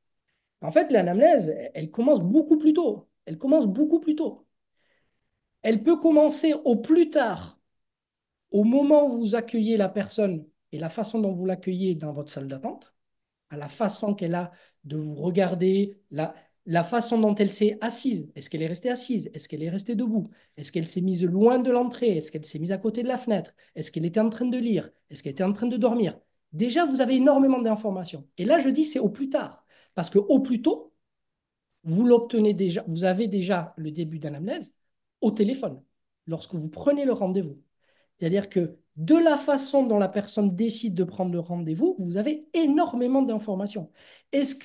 D: En fait, l'anamnèse, elle commence beaucoup plus tôt. Elle commence beaucoup plus tôt. Elle peut commencer au plus tard, au moment où vous accueillez la personne et la façon dont vous l'accueillez dans votre salle d'attente, à la façon qu'elle a de vous regarder, la, la façon dont elle s'est assise. Est-ce qu'elle est restée assise Est-ce qu'elle est restée debout Est-ce qu'elle s'est mise loin de l'entrée Est-ce qu'elle s'est mise à côté de la fenêtre Est-ce qu'elle était en train de lire Est-ce qu'elle était en train de dormir Déjà, vous avez énormément d'informations. Et là, je dis c'est au plus tard. Parce que au plus tôt, vous l'obtenez déjà, vous avez déjà le début d'anamnèse au téléphone, lorsque vous prenez le rendez-vous. C'est-à-dire que de la façon dont la personne décide de prendre le rendez-vous, vous avez énormément d'informations. Est-ce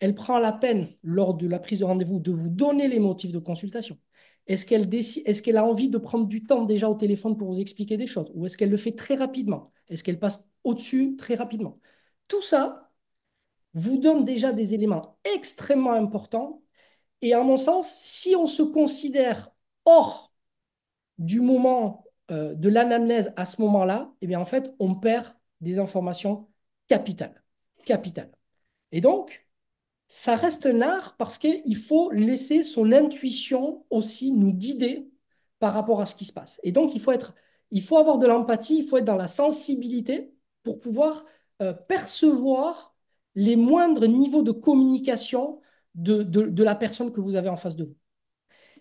D: qu'elle prend la peine, lors de la prise de rendez-vous, de vous donner les motifs de consultation Est-ce qu'elle est qu a envie de prendre du temps déjà au téléphone pour vous expliquer des choses? Ou est-ce qu'elle le fait très rapidement? Est-ce qu'elle passe au-dessus très rapidement? Tout ça vous donne déjà des éléments extrêmement importants. Et à mon sens, si on se considère hors du moment euh, de l'anamnèse à ce moment-là, eh bien en fait, on perd des informations capitales. Capitales. Et donc, ça reste un art parce qu'il faut laisser son intuition aussi nous guider par rapport à ce qui se passe. Et donc, il faut, être, il faut avoir de l'empathie, il faut être dans la sensibilité pour pouvoir euh, percevoir les moindres niveaux de communication de, de, la personne que vous avez en face de vous.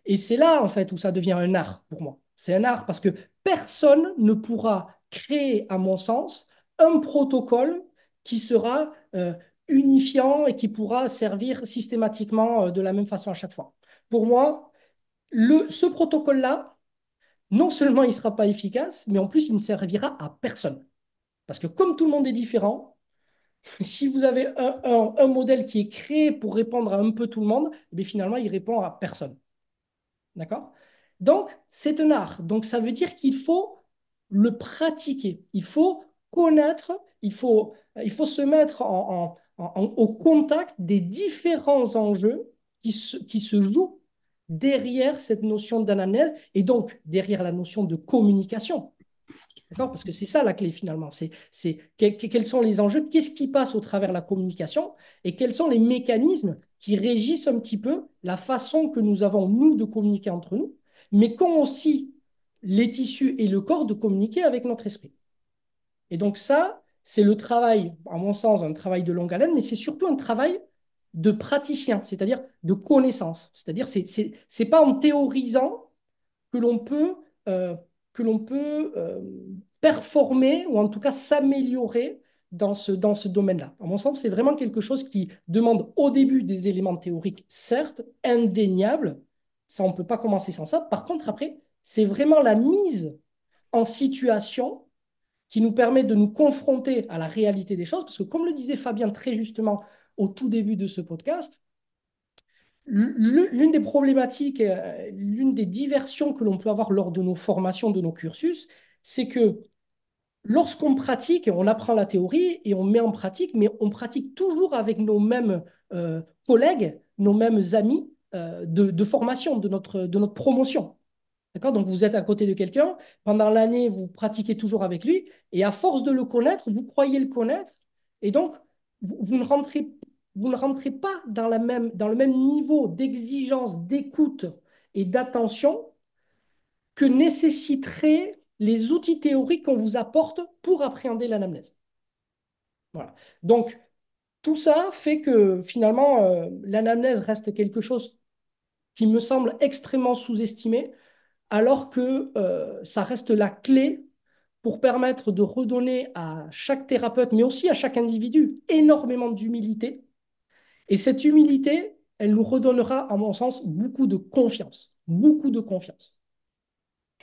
D: Et c'est là, en fait, où ça devient un art pour moi. C'est un art parce que personne ne pourra créer, à mon sens, un protocole qui sera euh, unifiant et qui pourra servir systématiquement euh, de la même façon à chaque fois. Pour moi, ce protocole-là, non seulement il ne sera pas efficace, mais en plus, il ne servira à personne. Parce que comme tout le monde est différent, si vous avez un, modèle qui est créé pour répondre à un peu tout le monde, mais eh finalement, il répond à personne. D'accord? Donc, c'est un art. Donc, ça veut dire qu'il faut le pratiquer. Il faut connaître, il faut, il faut se mettre en, au contact des différents enjeux qui se, qui se jouent derrière cette notion d'anamnèse et donc derrière la notion de communication. D'accord? Parce que c'est ça la clé finalement. C'est, c'est quels sont les enjeux, qu'est-ce qui passe au travers de la communication? Et quels sont les mécanismes qui régissent un petit peu la façon que nous avons, nous, de communiquer entre nous, mais qu'ont aussi les tissus et le corps de communiquer avec notre esprit? Et donc ça, c'est le travail, à mon sens, un travail de longue haleine, mais c'est surtout un travail de praticien, c'est-à-dire de connaissance. C'est-à-dire, c'est n'est pas en théorisant que l'on peut, euh, que peut euh, performer ou en tout cas s'améliorer dans ce, dans ce domaine-là. À mon sens, c'est vraiment quelque chose qui demande au début des éléments théoriques, certes, indéniables. Ça, on ne peut pas commencer sans ça. Par contre, après, c'est vraiment la mise en situation qui nous permet de nous confronter à la réalité des choses, parce que comme le disait Fabien très justement au tout début de ce podcast, l'une des problématiques, euh, l'une des diversions que l'on peut avoir lors de nos formations, de nos cursus, c'est que lorsqu'on pratique, on apprend la théorie et on met en pratique, mais on pratique toujours avec nos mêmes euh, collègues, nos mêmes amis euh, de, formation, de notre, de notre promotion. D'accord? Donc, vous êtes à côté de quelqu'un, pendant l'année, vous pratiquez toujours avec lui, et à force de le connaître, vous croyez le connaître, et donc, vous, ne, rentrez, vous ne rentrez pas dans, la même, dans le même niveau d'exigence, d'écoute et d'attention que nécessiteraient les outils théoriques qu'on vous apporte pour appréhender l'anamnèse. Voilà. Donc, tout ça fait que finalement, euh, l'anamnèse reste quelque chose qui me semble extrêmement sous-estimé alors que euh, ça reste la clé pour permettre de redonner à chaque thérapeute, mais aussi à chaque individu, énormément d'humilité. Et cette humilité, elle nous redonnera, à mon sens, beaucoup de confiance, beaucoup de confiance.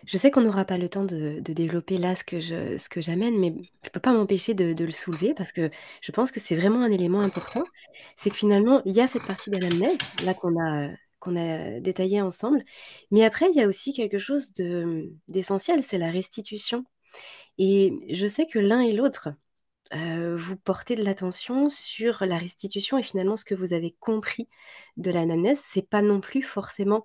A: Je sais qu'on n'aura pas le temps de, développer là ce que j'amène, mais je ne peux pas m'empêcher de, le soulever parce que je pense que c'est vraiment un élément important. C'est que finalement, il y a cette partie d'anamnèse, là qu'on a qu'on a détaillé ensemble. Mais après, il y a aussi quelque chose d'essentiel, c'est la restitution. Et je sais que l'un et l'autre, vous portez de l'attention sur la restitution et finalement ce que vous avez compris de l'anamnèse, c'est pas non plus forcément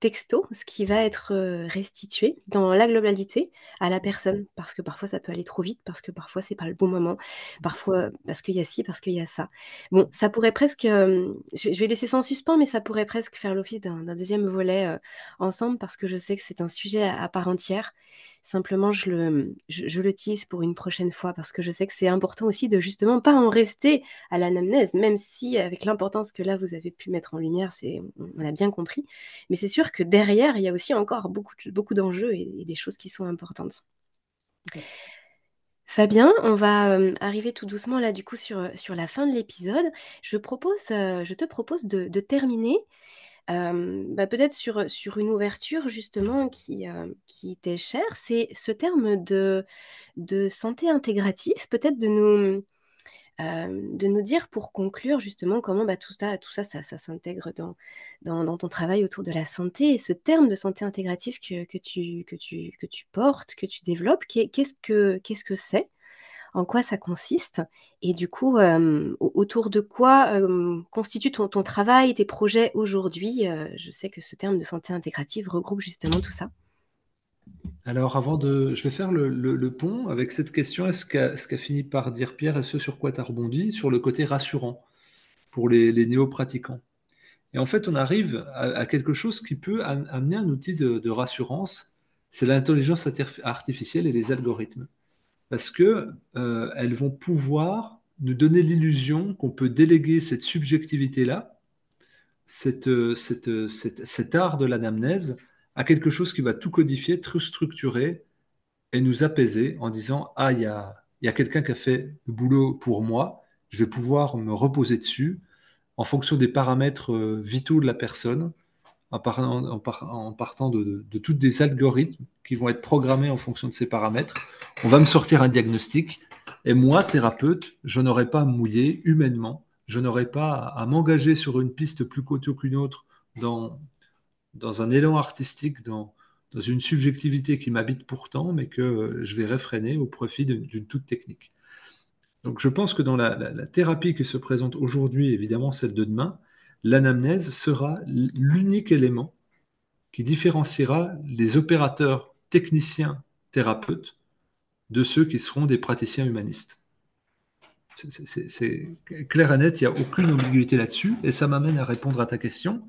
A: texto, ce qui va être restitué dans la globalité à la personne, parce que parfois ça peut aller trop vite, parce que parfois c'est pas le bon moment, parfois parce qu'il y a ci, parce qu'il y a ça. Bon, ça pourrait presque, je vais laisser ça en suspens, mais ça pourrait presque faire l'office d'un deuxième volet ensemble, parce que je sais que c'est un sujet à, part entière. Simplement, je le, je, le tease pour une prochaine fois, parce que je sais que c'est important aussi de justement pas en rester à l'anamnèse, même si avec l'importance que là vous avez pu mettre en lumière, c'est, on l'a bien compris, mais c'est sûr que derrière, il y a aussi encore beaucoup, beaucoup d'enjeux et, des choses qui sont importantes. Fabien, on va euh, arriver tout doucement là du coup sur, sur la fin de l'épisode. Je, propose, euh, je te propose de, terminer euh, bah, peut-être sur, sur une ouverture justement qui, qui t'est chère. C'est ce terme de, de santé intégrative, peut-être de nous de nous dire pour conclure justement comment bah, tout ça, tout ça, ça, s'intègre dans, ton travail autour de la santé et ce terme de santé intégrative que, tu, que, tu, que portes, que tu développes, qu'est-ce que c'est? En quoi ça consiste? Et du coup autour de quoi constitue ton, ton, travail, tes projets aujourd'hui? je sais que ce terme de santé intégrative regroupe justement tout ça.
C: Alors, avant de. Je vais faire le, pont avec cette question. Est-ce qu'a fini par dire Pierre et ce sur quoi tu as rebondi? Sur le côté rassurant pour les, néo-pratiquants. Et en fait, on arrive à, quelque chose qui peut amener un outil de, rassurance c'est l'intelligence artificielle et les algorithmes. Parce qu'elles euh, vont pouvoir nous donner l'illusion qu'on peut déléguer cette subjectivité-là, cet art de l'anamnèse, à quelque chose qui va tout codifier, tout structurer et nous apaiser en disant Ah, il y a, y a quelqu'un qui a fait le boulot pour moi, je vais pouvoir me reposer dessus en fonction des paramètres euh, vitaux de la personne, en, partant de, de tous des algorithmes qui vont être programmés en fonction de ces paramètres. On va me sortir un diagnostic et moi, thérapeute, je n'aurai pas à mouiller humainement, je n'aurai pas à, m'engager sur une piste plus coteau qu'une autre dans, dans un élan artistique, dans, une subjectivité qui m'habite pourtant, mais que je vais réfréner au profit d'une toute technique. Donc je pense que dans la, thérapie qui se présente aujourd'hui, évidemment celle de demain, l'anamnèse sera l'unique élément qui différenciera les opérateurs techniciens thérapeutes de ceux qui seront des praticiens humanistes. C'est clair et net, il n'y a aucune ambiguïté là-dessus, et ça m'amène à répondre à ta question.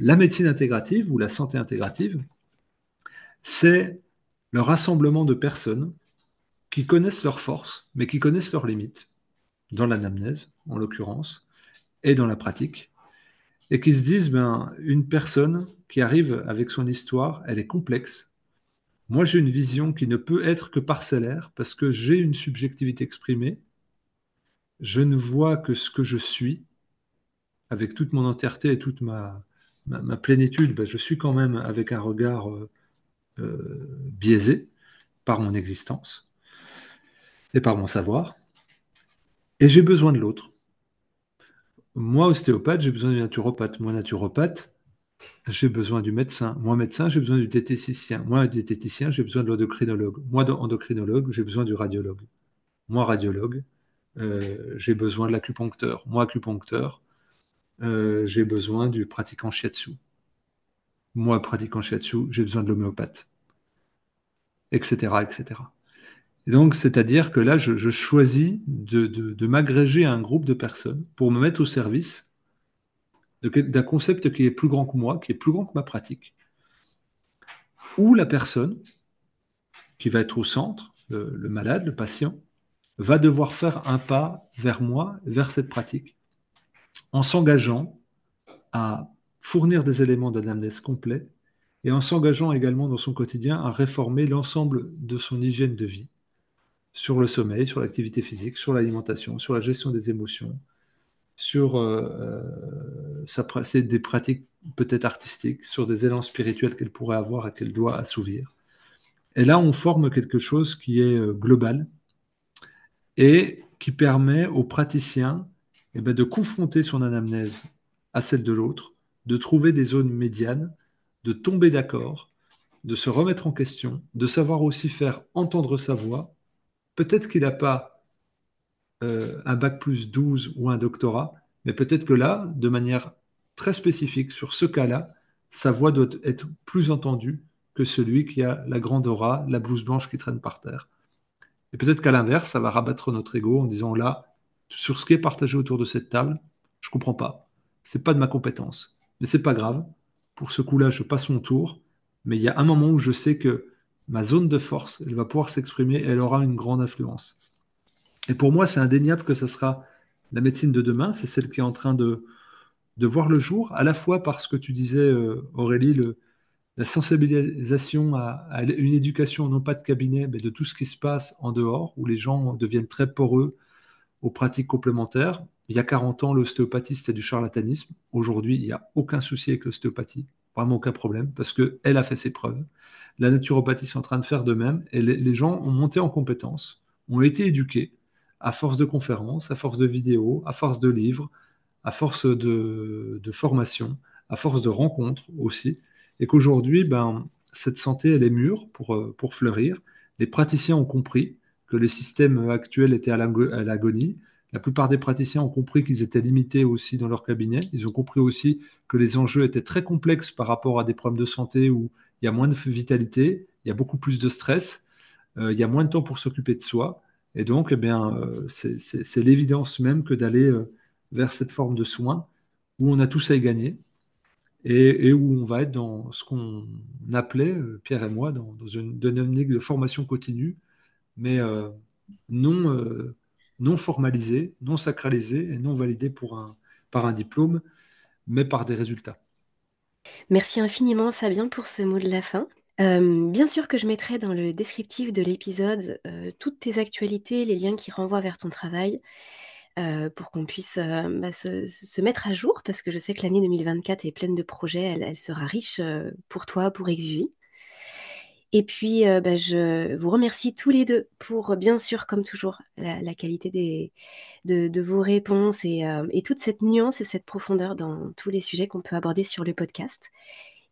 C: La médecine intégrative ou la santé intégrative, c'est le rassemblement de personnes qui connaissent leurs forces, mais qui connaissent leurs limites, dans l'anamnèse en l'occurrence, et dans la pratique, et qui se disent, ben, une personne qui arrive avec son histoire, elle est complexe. Moi, j'ai une vision qui ne peut être que parcellaire, parce que j'ai une subjectivité exprimée, je ne vois que ce que je suis, avec toute mon entièreté et toute ma, ma, plénitude, ben, je suis quand même avec un regard euh, euh, biaisé par mon existence et par mon savoir. Et j'ai besoin de l'autre. Moi, ostéopathe, j'ai besoin du naturopathe. Moi, naturopathe, j'ai besoin du médecin. Moi, médecin, j'ai besoin du diététicien. Moi, diététicien, j'ai besoin de l'endocrinologue. Moi, endocrinologue, j'ai besoin du radiologue. Moi, radiologue, euh, j'ai besoin de l'acupuncteur. Moi, acupuncteur, euh, j'ai besoin du pratiquant shiatsu. Moi, pratiquant shiatsu, j'ai besoin de l'homéopathe. Etc., etc. Et donc, c'est-à-dire que là, je, choisis de, m'agréger à un groupe de personnes pour me mettre au service d'un concept qui est plus grand que moi, qui est plus grand que ma pratique, où la personne qui va être au centre, le malade, le patient, va devoir faire un pas vers moi, vers cette pratique, en s'engageant à fournir des éléments d'anamnèse complet et en s'engageant également dans son quotidien à réformer l'ensemble de son hygiène de vie sur le sommeil, sur l'activité physique, sur l'alimentation, sur la gestion des émotions, sur euh, euh des pratiques peut-être artistiques, sur des élans spirituels qu'elle pourrait avoir et qu'elle doit assouvir. Et là, on forme quelque chose qui est euh, global et qui permet aux praticiens eh ben, de confronter son anamnèse à celle de l'autre, de trouver des zones médianes, de tomber d'accord, de se remettre en question, de savoir aussi faire entendre sa voix Peut-être qu'il n'a pas euh, un bac plus 12 ou un doctorat, mais peut-être que là, de manière très spécifique, sur ce cas-là, sa voix doit être plus entendue que celui qui a la grande aura, la blouse blanche qui traîne par terre. Et peut-être qu'à l'inverse, ça va rabattre notre ego en disant là, sur ce qui est partagé autour de cette table, je ne comprends pas. Ce n'est pas de ma compétence. Mais ce n'est pas grave. Pour ce coup-là, je passe mon tour. Mais il y a un moment où je sais que ma zone de force, elle va pouvoir s'exprimer et elle aura une grande influence. Et pour moi, c'est indéniable que ce sera la médecine de demain, c'est celle qui est en train de, voir le jour, à la fois parce que tu disais, euh, Aurélie, la sensibilisation à, une éducation non pas de cabinet, mais de tout ce qui se passe en dehors, où les gens deviennent très poreux aux pratiques complémentaires. Il y a 40 ans, l'ostéopathie, c'était du charlatanisme. Aujourd'hui, il n'y a aucun souci avec l'ostéopathie, vraiment aucun problème, parce qu'elle a fait ses preuves. La naturopathie est en train de faire de même et les, gens ont monté en compétences, ont été éduqués à force de conférences, à force de vidéos, à force de livres, à force de, formation, à force de rencontres aussi. Et qu'aujourd'hui, ben, cette santé, elle est mûre pour, euh, pour fleurir. Les praticiens ont compris que les systèmes actuels étaient à l'agonie. La plupart des praticiens ont compris qu'ils étaient limités aussi dans leur cabinet. Ils ont compris aussi que les enjeux étaient très complexes par rapport à des problèmes de santé où il y a moins de vitalité, il y a beaucoup plus de stress, euh, il y a moins de temps pour s'occuper de soi. Et donc, eh bien, euh, c'est l'évidence même que d'aller euh, vers cette forme de soins où on a tous à y gagner et, où on va être dans ce qu'on appelait, Pierre et moi, dans, une dynamique de formation continue, mais non, non formalisée, non sacralisée et non un, par un diplôme, mais par des résultats.
A: Merci infiniment Fabien pour ce mot de la fin. bien sûr que je mettrai dans le descriptif de l'épisode toutes tes actualités, les liens qui renvoient vers ton travail, pour qu'on puisse bah, se, mettre à jour, parce que je sais que l'année 2024 est pleine de projets, elle, sera riche pour toi, pour Exui. Et puis, bah, je vous remercie tous les deux pour, bien sûr, comme toujours, la, qualité de, vos réponses et, et, toute cette nuance et cette profondeur dans tous les sujets qu'on peut aborder sur le podcast.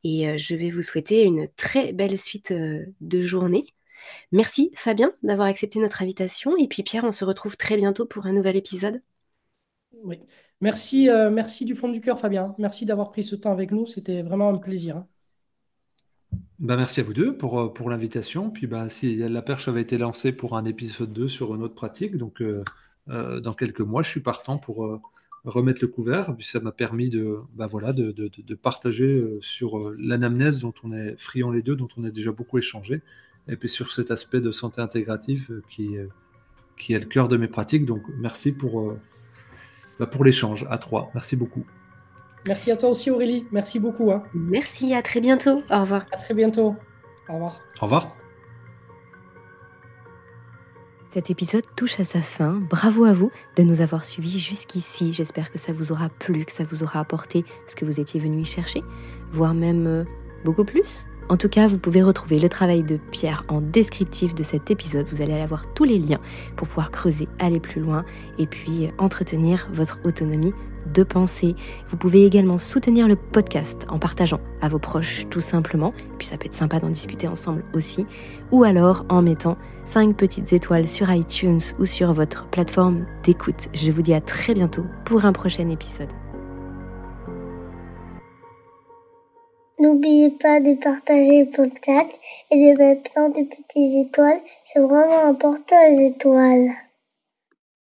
A: Et je vais vous souhaiter une très belle suite de journée. Merci Fabien d'avoir accepté notre invitation. Et puis Pierre, on se retrouve très bientôt pour un nouvel épisode.
D: Oui. Merci, euh, merci du fond du cœur, Fabien. Merci d'avoir pris ce temps avec nous. C'était vraiment un plaisir.
C: Bah, merci à vous deux pour, euh, l'invitation. Puis bah, la perche avait été lancée pour un épisode 2 sur une autre pratique, donc euh, dans quelques mois, je suis partant pour remettre le couvert. Puis ça m'a permis de, bah, partager sur l'anamnèse dont on est friand les deux, dont on a déjà beaucoup échangé et puis sur cet aspect de santé intégrative euh, qui, euh, est le cœur de mes pratiques. Donc merci euh, pour l'échange à trois. Merci beaucoup.
D: Merci à toi aussi Aurélie. Merci beaucoup. Hein.
A: Merci, à très bientôt. Au revoir.
D: À très bientôt. Au revoir.
C: Au revoir.
A: Cet épisode touche à sa fin. Bravo à vous de nous avoir suivis jusqu'ici. J'espère que ça vous aura plu, que ça vous aura apporté ce que vous étiez venu y chercher, voire même beaucoup plus. En tout cas, vous pouvez retrouver le travail de Pierre en descriptif de cet épisode. Vous allez avoir tous les liens pour pouvoir creuser, aller plus loin et puis entretenir votre autonomie de pensée. Vous pouvez également soutenir le podcast en partageant à vos proches tout simplement. Puis ça peut être sympa d'en discuter ensemble aussi. Ou alors en mettant 5 petites étoiles sur iTunes ou sur votre plateforme d'écoute. Je vous dis à très bientôt pour un prochain épisode.
B: N'oubliez pas de partager le podcast et de mettre plein de petites étoiles. C'est vraiment important les étoiles.